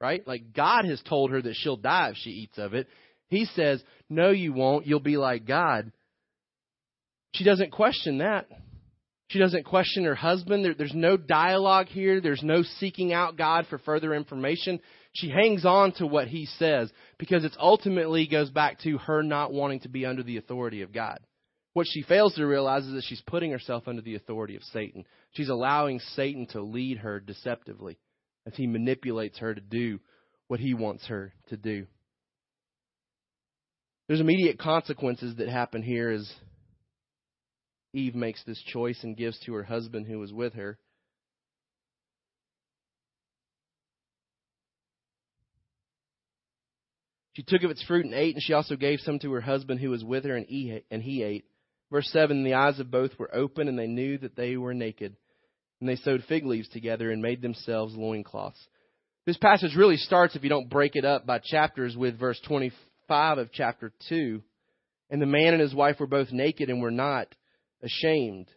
right? Like God has told her that she'll die if she eats of it. He says, No, you won't. You'll be like God. she doesn't question that. She doesn't question her husband. There, there's no dialogue here. There's no seeking out God for further information. She hangs on to what he says because it ultimately goes back to her not wanting to be under the authority of God. What she fails to realize is that she's putting herself under the authority of Satan. She's allowing Satan to lead her deceptively as he manipulates her to do what he wants her to do. There's immediate consequences that happen here as Eve makes this choice and gives to her husband who was with her. She took of its fruit and ate, and she also gave some to her husband who was with her, and he, and he ate. Verse 7 The eyes of both were open, and they knew that they were naked. And they sewed fig leaves together and made themselves loincloths. This passage really starts, if you don't break it up by chapters, with verse 25 of chapter 2. And the man and his wife were both naked and were not ashamed.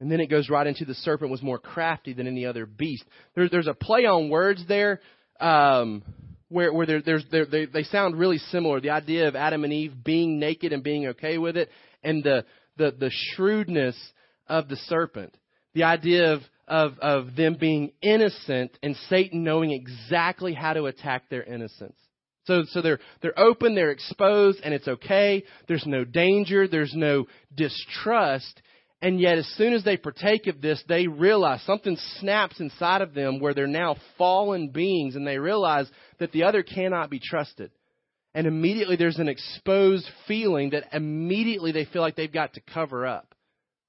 And then it goes right into the serpent was more crafty than any other beast. There, there's a play on words there um, where, where there, there's, there, they, they sound really similar. The idea of Adam and Eve being naked and being okay with it, and the, the, the shrewdness of the serpent. The idea of, of, of them being innocent and Satan knowing exactly how to attack their innocence. So, so they're, they're open, they're exposed, and it's okay. There's no danger, there's no distrust. And yet, as soon as they partake of this, they realize something snaps inside of them where they're now fallen beings, and they realize that the other cannot be trusted. And immediately there's an exposed feeling that immediately they feel like they've got to cover up.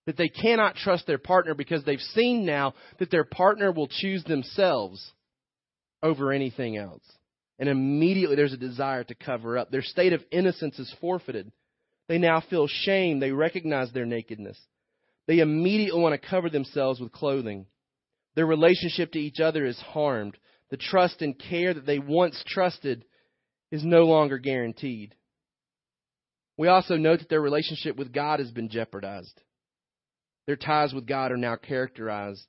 That they cannot trust their partner because they've seen now that their partner will choose themselves over anything else. And immediately there's a desire to cover up. Their state of innocence is forfeited. They now feel shame. They recognize their nakedness. They immediately want to cover themselves with clothing. Their relationship to each other is harmed. The trust and care that they once trusted is no longer guaranteed. We also note that their relationship with God has been jeopardized. Their ties with God are now characterized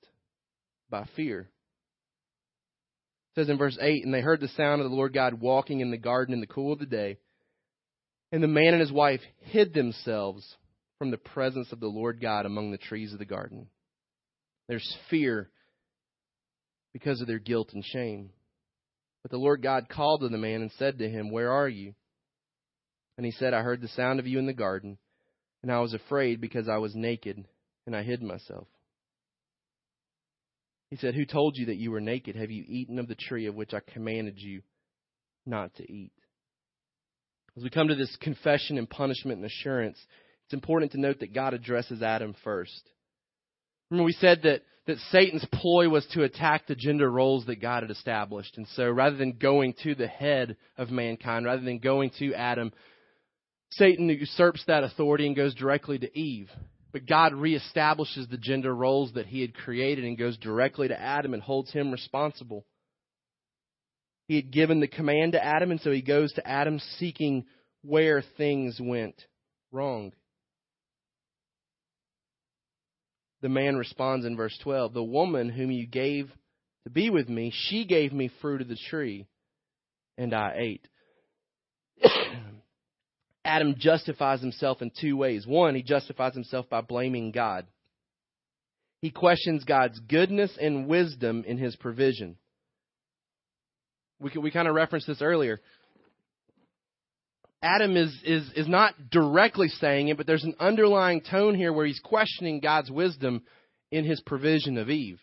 by fear It says in verse 8, And they heard the sound of the Lord God walking in the garden in the cool of the day. And the man and his wife hid themselves from the presence of the Lord God among the trees of the garden. There's fear because of their guilt and shame. But the Lord God called to the man and said to him, Where are you? And he said, I heard the sound of you in the garden, and I was afraid because I was naked, and I hid myself. He said, Who told you that you were naked? Have you eaten of the tree of which I commanded you not to eat? As we come to this confession and punishment and assurance, it's important to note that God addresses Adam first. Remember, we said that, that Satan's ploy was to attack the gender roles that God had established. And so rather than going to the head of mankind, rather than going to Adam, Satan usurps that authority and goes directly to Eve. But God reestablishes the gender roles that He had created and goes directly to Adam and holds him responsible. He had given the command to Adam, and so he goes to Adam seeking where things went wrong. The man responds in verse 12 The woman whom you gave to be with me, she gave me fruit of the tree, and I ate. Adam justifies himself in two ways. One, he justifies himself by blaming God. He questions God's goodness and wisdom in his provision. We, we kind of referenced this earlier. Adam is, is, is not directly saying it, but there's an underlying tone here where he's questioning God's wisdom in his provision of Eve.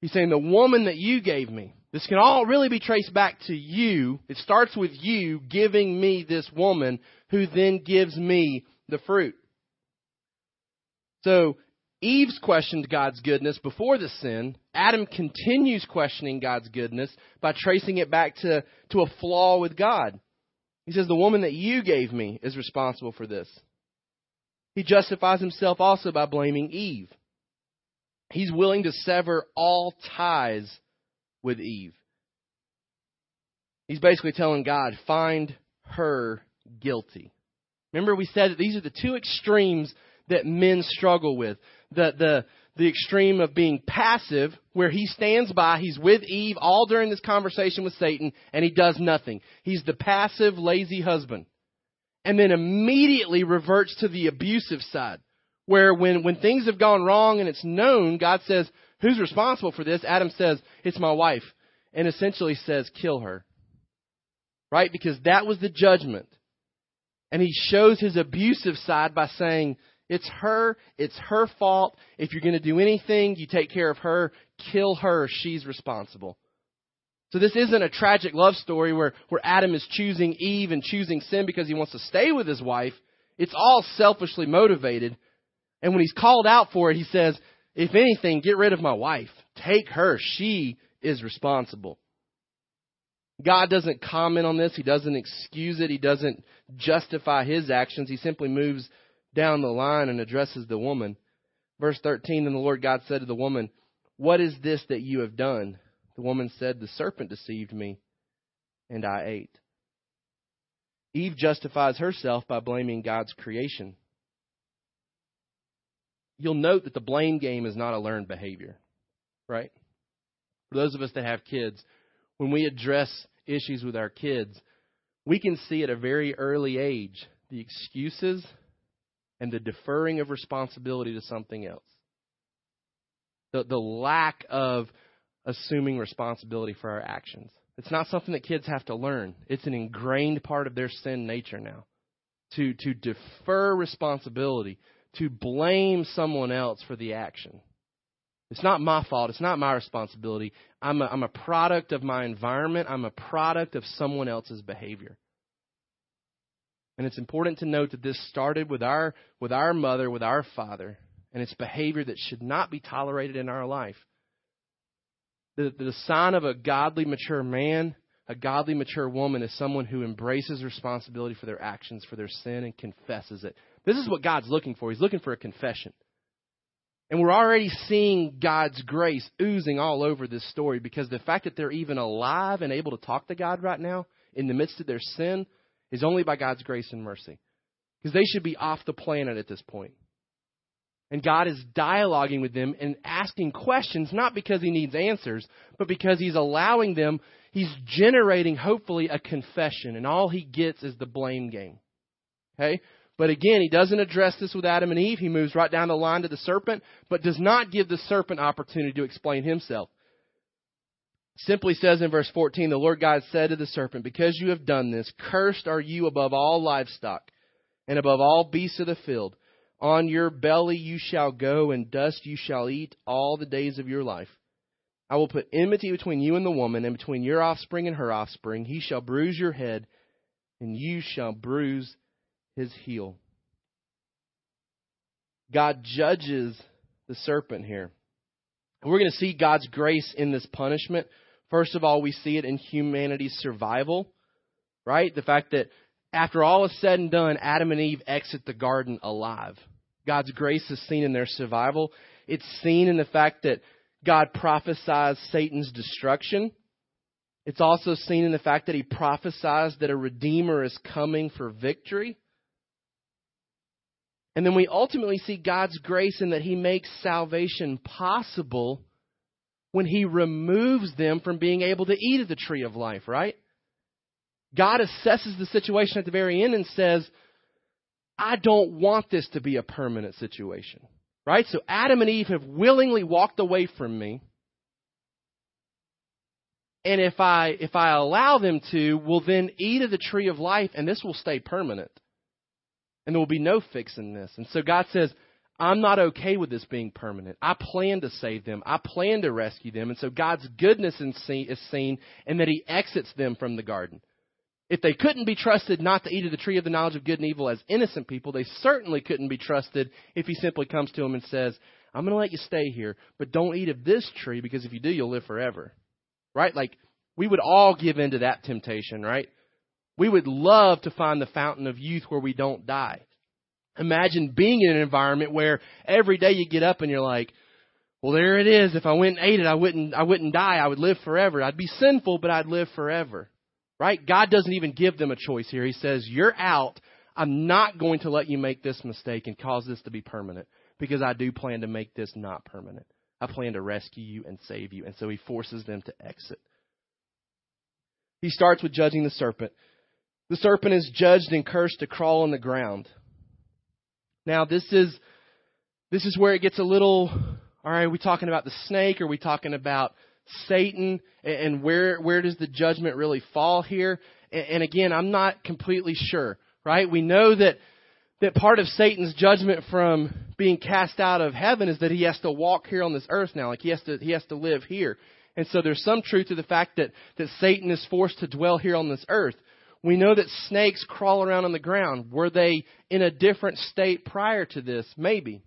He's saying, The woman that you gave me, this can all really be traced back to you. It starts with you giving me this woman who then gives me the fruit. So Eve's questioned God's goodness before the sin. Adam continues questioning God's goodness by tracing it back to, to a flaw with God. He says, The woman that you gave me is responsible for this. He justifies himself also by blaming Eve. He's willing to sever all ties with Eve. He's basically telling God, find her guilty. Remember, we said that these are the two extremes that men struggle with. The, the, the extreme of being passive, where he stands by, he's with Eve all during this conversation with Satan, and he does nothing. He's the passive, lazy husband. and then immediately reverts to the abusive side. Where when, when things have gone wrong and it's known, God says, Who's responsible for this? Adam says, It's my wife. And essentially says, Kill her. Right? Because that was the judgment. And he shows his abusive side by saying, It's her, it's her fault. If you're going to do anything, you take care of her, kill her, she's responsible. So this isn't a tragic love story where, where Adam is choosing Eve and choosing sin because he wants to stay with his wife. It's all selfishly motivated. And when he's called out for it, he says, if anything, get rid of my wife. Take her. She is responsible. God doesn't comment on this. He doesn't excuse it. He doesn't justify his actions. He simply moves down the line and addresses the woman. Verse 13, Then the Lord God said to the woman, What is this that you have done? The woman said, The serpent deceived me, and I ate. Eve justifies herself by blaming God's creation. You'll note that the blame game is not a learned behavior, right? For those of us that have kids, when we address issues with our kids, we can see at a very early age the excuses and the deferring of responsibility to something else. The, the lack of assuming responsibility for our actions. It's not something that kids have to learn. It's an ingrained part of their sin nature now. To, to defer responsibility, to blame someone else for the action. It's not my fault. It's not my responsibility. I'm a, I'm a product of my environment. I'm a product of someone else's behavior. And it's important to note that this started with our, with our mother, with our father, and it's behavior that should not be tolerated in our life the, the sign of a godly, mature man, a godly, mature woman is someone who embraces responsibility for their actions, for their sin, and confesses it. This is what God's looking for. He's looking for a confession. And we're already seeing God's grace oozing all over this story because the fact that they're even alive and able to talk to God right now in the midst of their sin is only by God's grace and mercy. Because they should be off the planet at this point. And God is dialoguing with them and asking questions, not because He needs answers, but because He's allowing them, He's generating, hopefully, a confession. And all He gets is the blame game. Okay? But again, He doesn't address this with Adam and Eve. He moves right down the line to the serpent, but does not give the serpent opportunity to explain Himself. Simply says in verse 14, the Lord God said to the serpent, Because you have done this, cursed are you above all livestock and above all beasts of the field. On your belly you shall go, and dust you shall eat all the days of your life. I will put enmity between you and the woman, and between your offspring and her offspring. He shall bruise your head, and you shall bruise his heel. God judges the serpent here. We're going to see God's grace in this punishment. First of all, we see it in humanity's survival, right? The fact that after all is said and done, Adam and Eve exit the garden alive. God's grace is seen in their survival. It's seen in the fact that God prophesies Satan's destruction. It's also seen in the fact that he prophesies that a Redeemer is coming for victory. And then we ultimately see God's grace in that he makes salvation possible when he removes them from being able to eat of the tree of life, right? God assesses the situation at the very end and says, I don't want this to be a permanent situation. Right? So Adam and Eve have willingly walked away from me. And if I if I allow them to, will then eat of the tree of life and this will stay permanent. And there will be no fixing this. And so God says, I'm not okay with this being permanent. I plan to save them. I plan to rescue them. And so God's goodness is seen in that He exits them from the garden. If they couldn't be trusted not to eat of the tree of the knowledge of good and evil as innocent people, they certainly couldn't be trusted if he simply comes to them and says, I'm going to let you stay here, but don't eat of this tree because if you do, you'll live forever. Right? Like, we would all give in to that temptation, right? We would love to find the fountain of youth where we don't die. Imagine being in an environment where every day you get up and you're like, well, there it is. If I went and ate it, I wouldn't, I wouldn't die. I would live forever. I'd be sinful, but I'd live forever. Right? God doesn't even give them a choice here. He says, You're out. I'm not going to let you make this mistake and cause this to be permanent because I do plan to make this not permanent. I plan to rescue you and save you. And so he forces them to exit. He starts with judging the serpent. The serpent is judged and cursed to crawl on the ground. Now this is this is where it gets a little all right, are we talking about the snake? Are we talking about Satan? And where where does the judgment really fall here? And again, I'm not completely sure, right? We know that that part of Satan's judgment from being cast out of heaven is that he has to walk here on this earth now. Like he has to, he has to live here. And so there's some truth to the fact that, that Satan is forced to dwell here on this earth. We know that snakes crawl around on the ground. Were they in a different state prior to this? Maybe.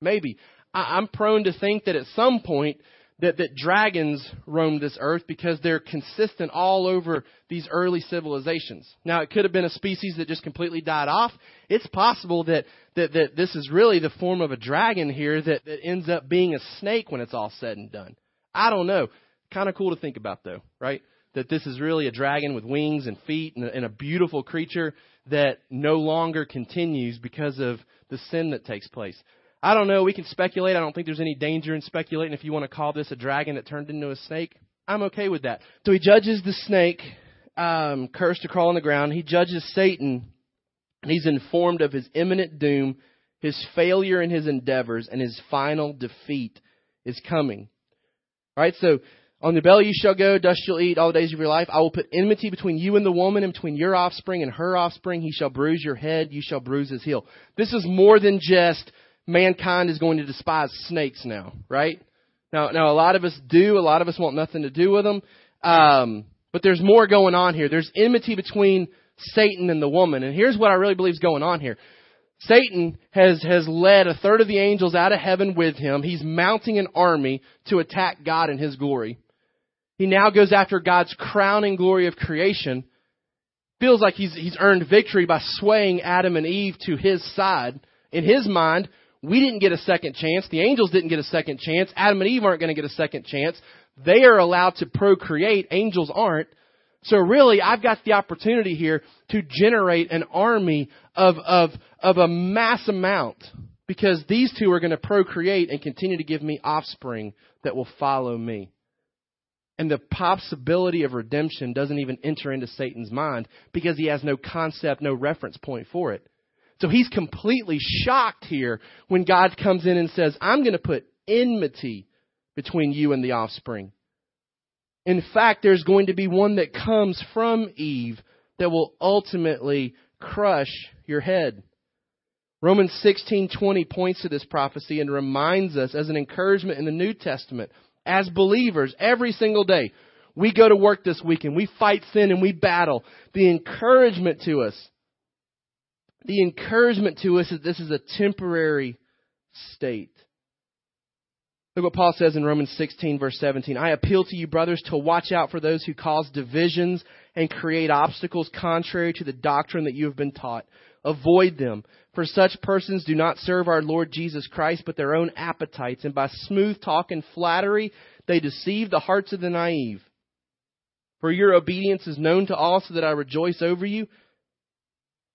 Maybe. I, I'm prone to think that at some point that, that dragons roamed this earth because they're consistent all over these early civilizations. Now, it could have been a species that just completely died off. It's possible that, that, that this is really the form of a dragon here that, that ends up being a snake when it's all said and done. I don't know. Kind of cool to think about, though, right? That this is really a dragon with wings and feet and a, and a beautiful creature that no longer continues because of the sin that takes place. I don't know. We can speculate. I don't think there's any danger in speculating if you want to call this a dragon that turned into a snake. I'm okay with that. So he judges the snake, um, cursed to crawl on the ground. He judges Satan, and he's informed of his imminent doom, his failure in his endeavors, and his final defeat is coming. All right, so on the belly you shall go, dust you'll eat all the days of your life. I will put enmity between you and the woman, and between your offspring and her offspring. He shall bruise your head, you shall bruise his heel. This is more than just mankind is going to despise snakes now, right? Now, now a lot of us do. A lot of us want nothing to do with them. Um, but there's more going on here. There's enmity between Satan and the woman. And here's what I really believe is going on here. Satan has, has led a third of the angels out of heaven with him. He's mounting an army to attack God in his glory. He now goes after God's crowning glory of creation. Feels like he's, he's earned victory by swaying Adam and Eve to his side. In his mind, we didn't get a second chance. The angels didn't get a second chance. Adam and Eve aren't going to get a second chance. They are allowed to procreate. Angels aren't. So really, I've got the opportunity here to generate an army of, of, of a mass amount because these two are going to procreate and continue to give me offspring that will follow me. And the possibility of redemption doesn't even enter into Satan's mind because he has no concept, no reference point for it. So he's completely shocked here when God comes in and says, I'm going to put enmity between you and the offspring. In fact, there's going to be one that comes from Eve that will ultimately crush your head. Romans 16:20 points to this prophecy and reminds us as an encouragement in the New Testament as believers every single day. We go to work this week and we fight sin and we battle. The encouragement to us the encouragement to us is this is a temporary state. Look what Paul says in Romans 16, verse 17. I appeal to you, brothers, to watch out for those who cause divisions and create obstacles contrary to the doctrine that you have been taught. Avoid them, for such persons do not serve our Lord Jesus Christ, but their own appetites, and by smooth talk and flattery they deceive the hearts of the naive. For your obedience is known to all, so that I rejoice over you.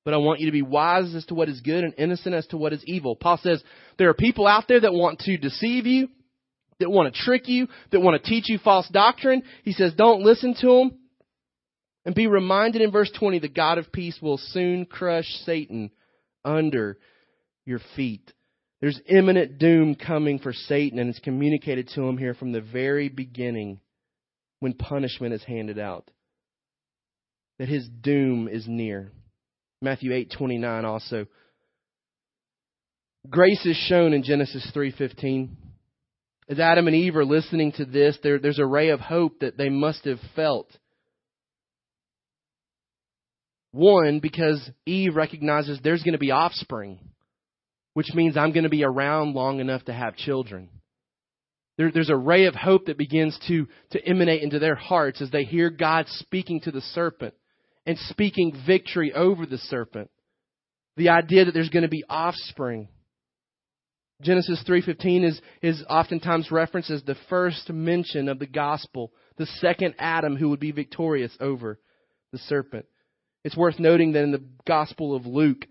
But I want you to be wise as to what is good and innocent as to what is evil. Paul says there are people out there that want to deceive you, that want to trick you, that want to teach you false doctrine. He says don't listen to them. And be reminded in verse 20 the God of peace will soon crush Satan under your feet. There's imminent doom coming for Satan, and it's communicated to him here from the very beginning when punishment is handed out. That his doom is near. Matthew 8:29 also. Grace is shown in Genesis 3:15. As Adam and Eve are listening to this, there, there's a ray of hope that they must have felt. One, because Eve recognizes there's going to be offspring, which means I'm going to be around long enough to have children. There, there's a ray of hope that begins to, to emanate into their hearts as they hear God speaking to the serpent and speaking victory over the serpent. The idea that there's going to be offspring. Genesis 3:15 is is oftentimes referenced as the first mention of the gospel, the second Adam who would be victorious over the serpent. It's worth noting that in the Gospel of Luke,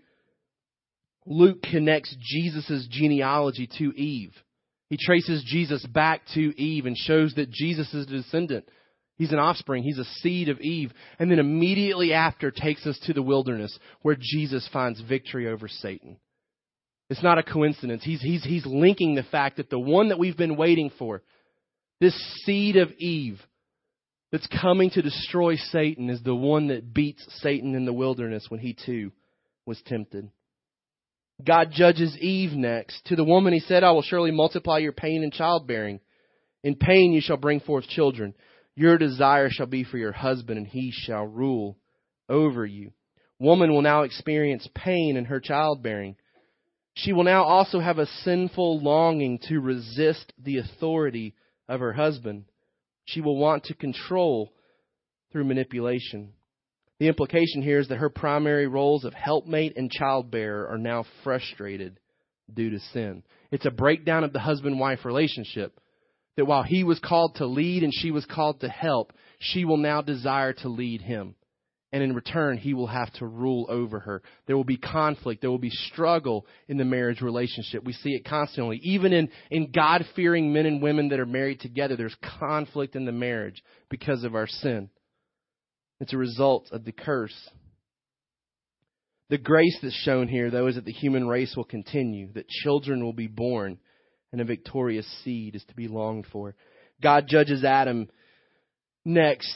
Luke connects Jesus' genealogy to Eve. He traces Jesus back to Eve and shows that Jesus is a descendant He's an offspring. He's a seed of Eve. And then immediately after takes us to the wilderness where Jesus finds victory over Satan. It's not a coincidence. He's, he's, he's linking the fact that the one that we've been waiting for, this seed of Eve that's coming to destroy Satan, is the one that beats Satan in the wilderness when he too was tempted. God judges Eve next. To the woman he said, I will surely multiply your pain in childbearing. In pain you shall bring forth children. Your desire shall be for your husband, and he shall rule over you. Woman will now experience pain in her childbearing. She will now also have a sinful longing to resist the authority of her husband. She will want to control through manipulation. The implication here is that her primary roles of helpmate and childbearer are now frustrated due to sin. It's a breakdown of the husband wife relationship. That while he was called to lead and she was called to help, she will now desire to lead him. And in return, he will have to rule over her. There will be conflict. There will be struggle in the marriage relationship. We see it constantly. Even in, in God fearing men and women that are married together, there's conflict in the marriage because of our sin. It's a result of the curse. The grace that's shown here, though, is that the human race will continue, that children will be born, and a victorious seed is to be longed for. God judges Adam next.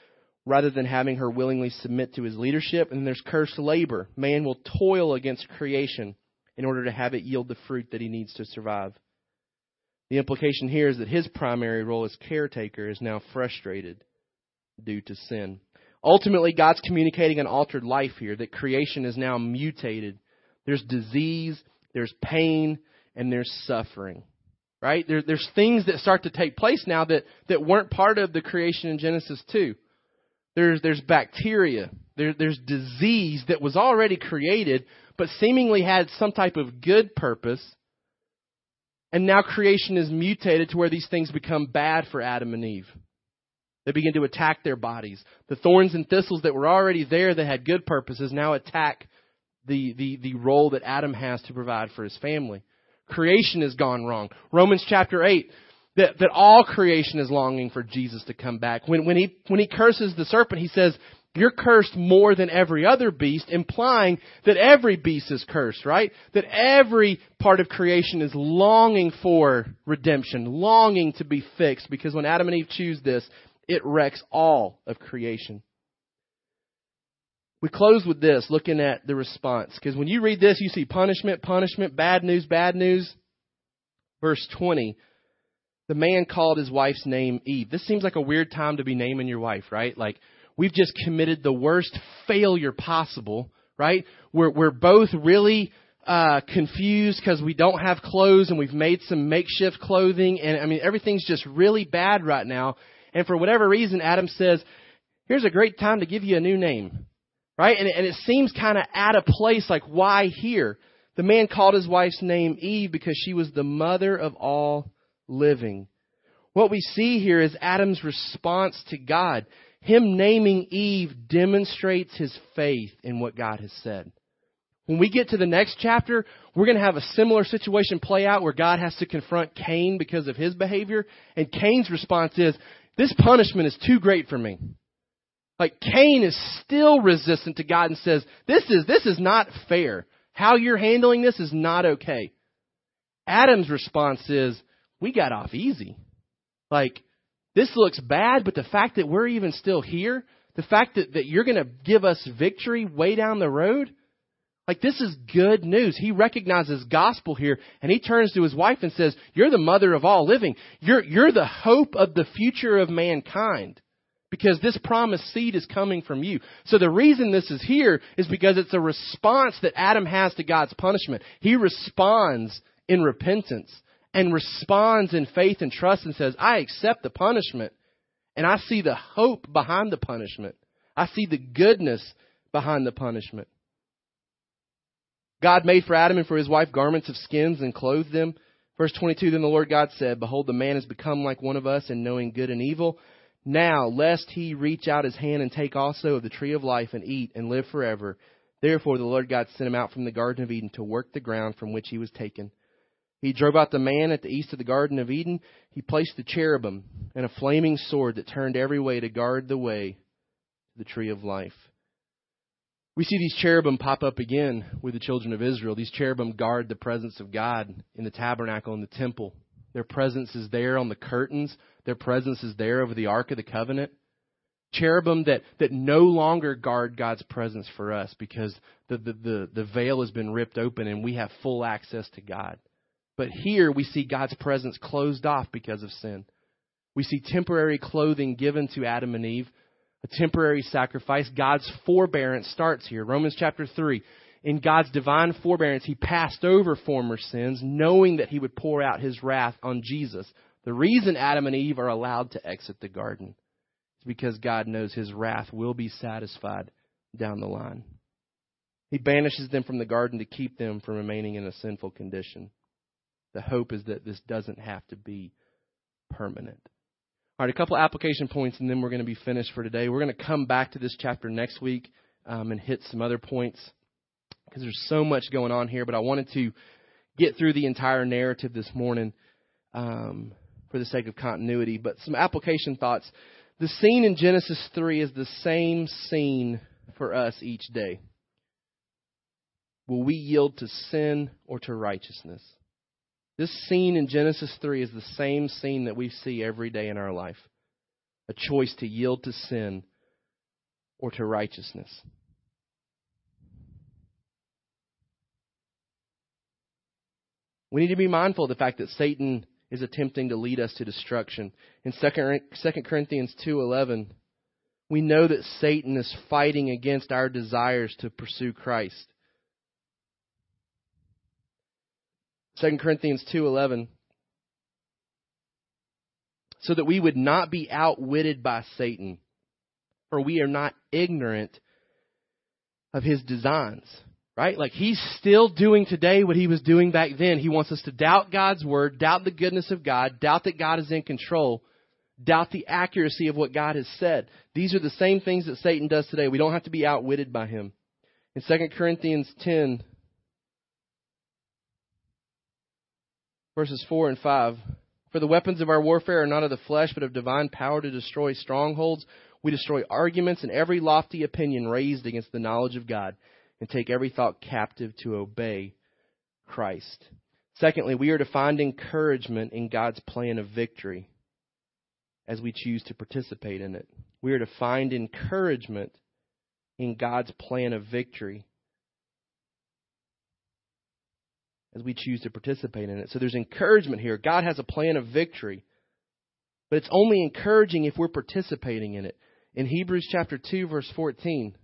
rather than having her willingly submit to his leadership. And there's cursed labor. Man will toil against creation in order to have it yield the fruit that he needs to survive. The implication here is that his primary role as caretaker is now frustrated due to sin. Ultimately, God's communicating an altered life here, that creation is now mutated. There's disease, there's pain, and there's suffering. Right? There, there's things that start to take place now that, that weren't part of the creation in Genesis 2. There's, there's bacteria. There, there's disease that was already created, but seemingly had some type of good purpose. And now creation is mutated to where these things become bad for Adam and Eve. They begin to attack their bodies. The thorns and thistles that were already there that had good purposes now attack the, the, the role that Adam has to provide for his family. Creation has gone wrong. Romans chapter 8, that, that all creation is longing for Jesus to come back. When, when, he, when he curses the serpent, he says, you're cursed more than every other beast, implying that every beast is cursed, right? That every part of creation is longing for redemption, longing to be fixed, because when Adam and Eve choose this, it wrecks all of creation. We close with this, looking at the response. Because when you read this, you see punishment, punishment, bad news, bad news. Verse 20, the man called his wife's name Eve. This seems like a weird time to be naming your wife, right? Like, we've just committed the worst failure possible, right? We're, we're both really uh, confused because we don't have clothes and we've made some makeshift clothing. And I mean, everything's just really bad right now. And for whatever reason, Adam says, here's a great time to give you a new name. Right? And, and it seems kind of out of place, like why here? The man called his wife's name Eve because she was the mother of all living. What we see here is Adam's response to God. Him naming Eve demonstrates his faith in what God has said. When we get to the next chapter, we're going to have a similar situation play out where God has to confront Cain because of his behavior. And Cain's response is, this punishment is too great for me. Like Cain is still resistant to God and says, this is, this is not fair. How you're handling this is not okay. Adam's response is, we got off easy. Like, this looks bad, but the fact that we're even still here, the fact that, that you're going to give us victory way down the road, like this is good news. He recognizes gospel here and he turns to his wife and says, You're the mother of all living. You're, you're the hope of the future of mankind. Because this promised seed is coming from you. So the reason this is here is because it's a response that Adam has to God's punishment. He responds in repentance and responds in faith and trust and says, I accept the punishment and I see the hope behind the punishment. I see the goodness behind the punishment. God made for Adam and for his wife garments of skins and clothed them. Verse 22 Then the Lord God said, Behold, the man has become like one of us in knowing good and evil. Now, lest he reach out his hand and take also of the tree of life and eat and live forever. Therefore, the Lord God sent him out from the Garden of Eden to work the ground from which he was taken. He drove out the man at the east of the Garden of Eden. He placed the cherubim and a flaming sword that turned every way to guard the way to the tree of life. We see these cherubim pop up again with the children of Israel. These cherubim guard the presence of God in the tabernacle and the temple. Their presence is there on the curtains. Their presence is there over the Ark of the Covenant. Cherubim that, that no longer guard God's presence for us because the, the, the, the veil has been ripped open and we have full access to God. But here we see God's presence closed off because of sin. We see temporary clothing given to Adam and Eve, a temporary sacrifice. God's forbearance starts here. Romans chapter 3. In God's divine forbearance, He passed over former sins, knowing that He would pour out His wrath on Jesus. The reason Adam and Eve are allowed to exit the garden is because God knows His wrath will be satisfied down the line. He banishes them from the garden to keep them from remaining in a sinful condition. The hope is that this doesn't have to be permanent. All right, a couple application points, and then we're going to be finished for today. We're going to come back to this chapter next week um, and hit some other points because there's so much going on here. But I wanted to get through the entire narrative this morning um, for the sake of continuity. But some application thoughts. The scene in Genesis 3 is the same scene for us each day. Will we yield to sin or to righteousness? This scene in Genesis 3 is the same scene that we see every day in our life a choice to yield to sin or to righteousness. We need to be mindful of the fact that Satan is attempting to lead us to destruction. In 2 Corinthians 2:11, we know that Satan is fighting against our desires to pursue Christ. 2 Corinthians 2:11 so that we would not be outwitted by Satan for we are not ignorant of his designs right? Like he's still doing today what he was doing back then. He wants us to doubt God's word doubt the goodness of God doubt that God is in control doubt the accuracy of what God has said. These are the same things that Satan does today. We don't have to be outwitted by him. In 2 Corinthians 10 verses 4 and 5. For the weapons of our warfare are not of the flesh, but of divine power to destroy strongholds. We destroy arguments and every lofty opinion raised against the knowledge of God, and take every thought captive to obey Christ. Secondly, we are to find encouragement in God's plan of victory as we choose to participate in it. We are to find encouragement in God's plan of victory as we choose to participate in it. So there's encouragement here. God has a plan of victory. But it's only encouraging if we're participating in it. In Hebrews chapter 2 verse 14,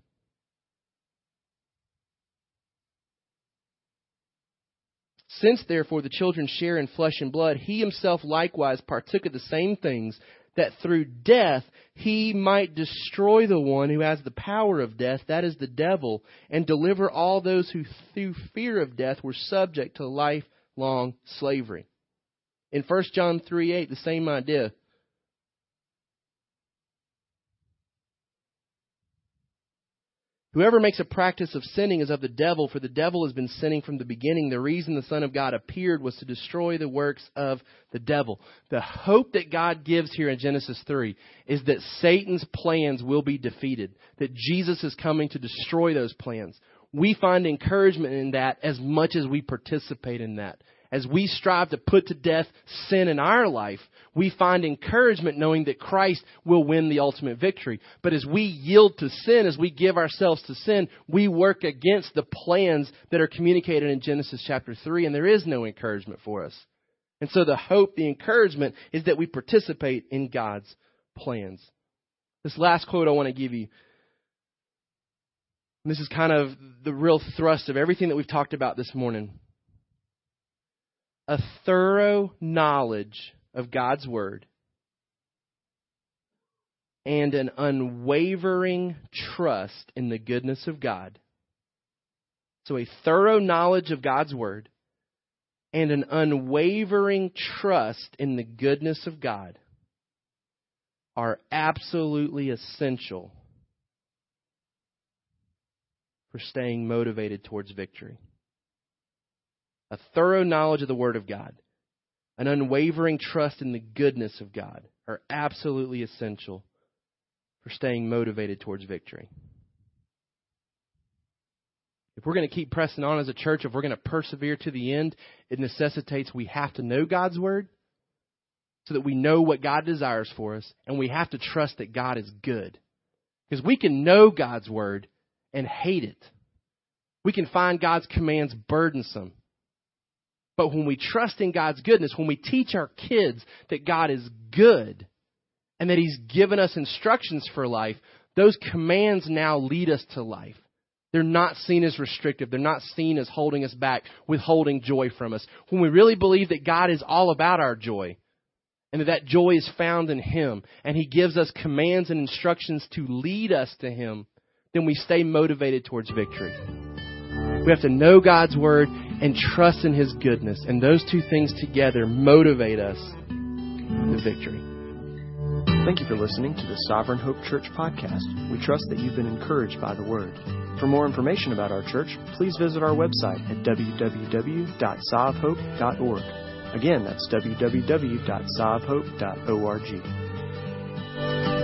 Since therefore the children share in flesh and blood, he himself likewise partook of the same things, that through death he might destroy the one who has the power of death, that is the devil, and deliver all those who through fear of death were subject to lifelong slavery. In 1 John 3 8, the same idea. Whoever makes a practice of sinning is of the devil, for the devil has been sinning from the beginning. The reason the Son of God appeared was to destroy the works of the devil. The hope that God gives here in Genesis 3 is that Satan's plans will be defeated, that Jesus is coming to destroy those plans. We find encouragement in that as much as we participate in that as we strive to put to death sin in our life, we find encouragement knowing that Christ will win the ultimate victory. But as we yield to sin, as we give ourselves to sin, we work against the plans that are communicated in Genesis chapter 3, and there is no encouragement for us. And so the hope, the encouragement is that we participate in God's plans. This last quote I want to give you. This is kind of the real thrust of everything that we've talked about this morning a thorough knowledge of God's Word and an unwavering trust in the goodness of God. So, a thorough knowledge of God's Word and an unwavering trust in the goodness of God are absolutely essential for staying motivated towards victory. A thorough knowledge of the Word of God, an unwavering trust in the goodness of God are absolutely essential for staying motivated towards victory. If we're going to keep pressing on as a church, if we're going to persevere to the end, it necessitates we have to know God's Word so that we know what God desires for us, and we have to trust that God is good. Because we can know God's Word and hate it. We can find God's commands burdensome. But when we trust in God's goodness, when we teach our kids that God is good and that He's given us instructions for life, those commands now lead us to life. They're not seen as restrictive. They're not seen as holding us back, withholding joy from us. When we really believe that God is all about our joy and that that joy is found in Him and He gives us commands and instructions to lead us to Him, then we stay motivated towards victory. We have to know God's Word and trust in His goodness. And those two things together motivate us to victory. Thank you for listening to the Sovereign Hope Church podcast. We trust that you've been encouraged by the Word. For more information about our church, please visit our website at www.sovhope.org. Again, that's www.sovhope.org.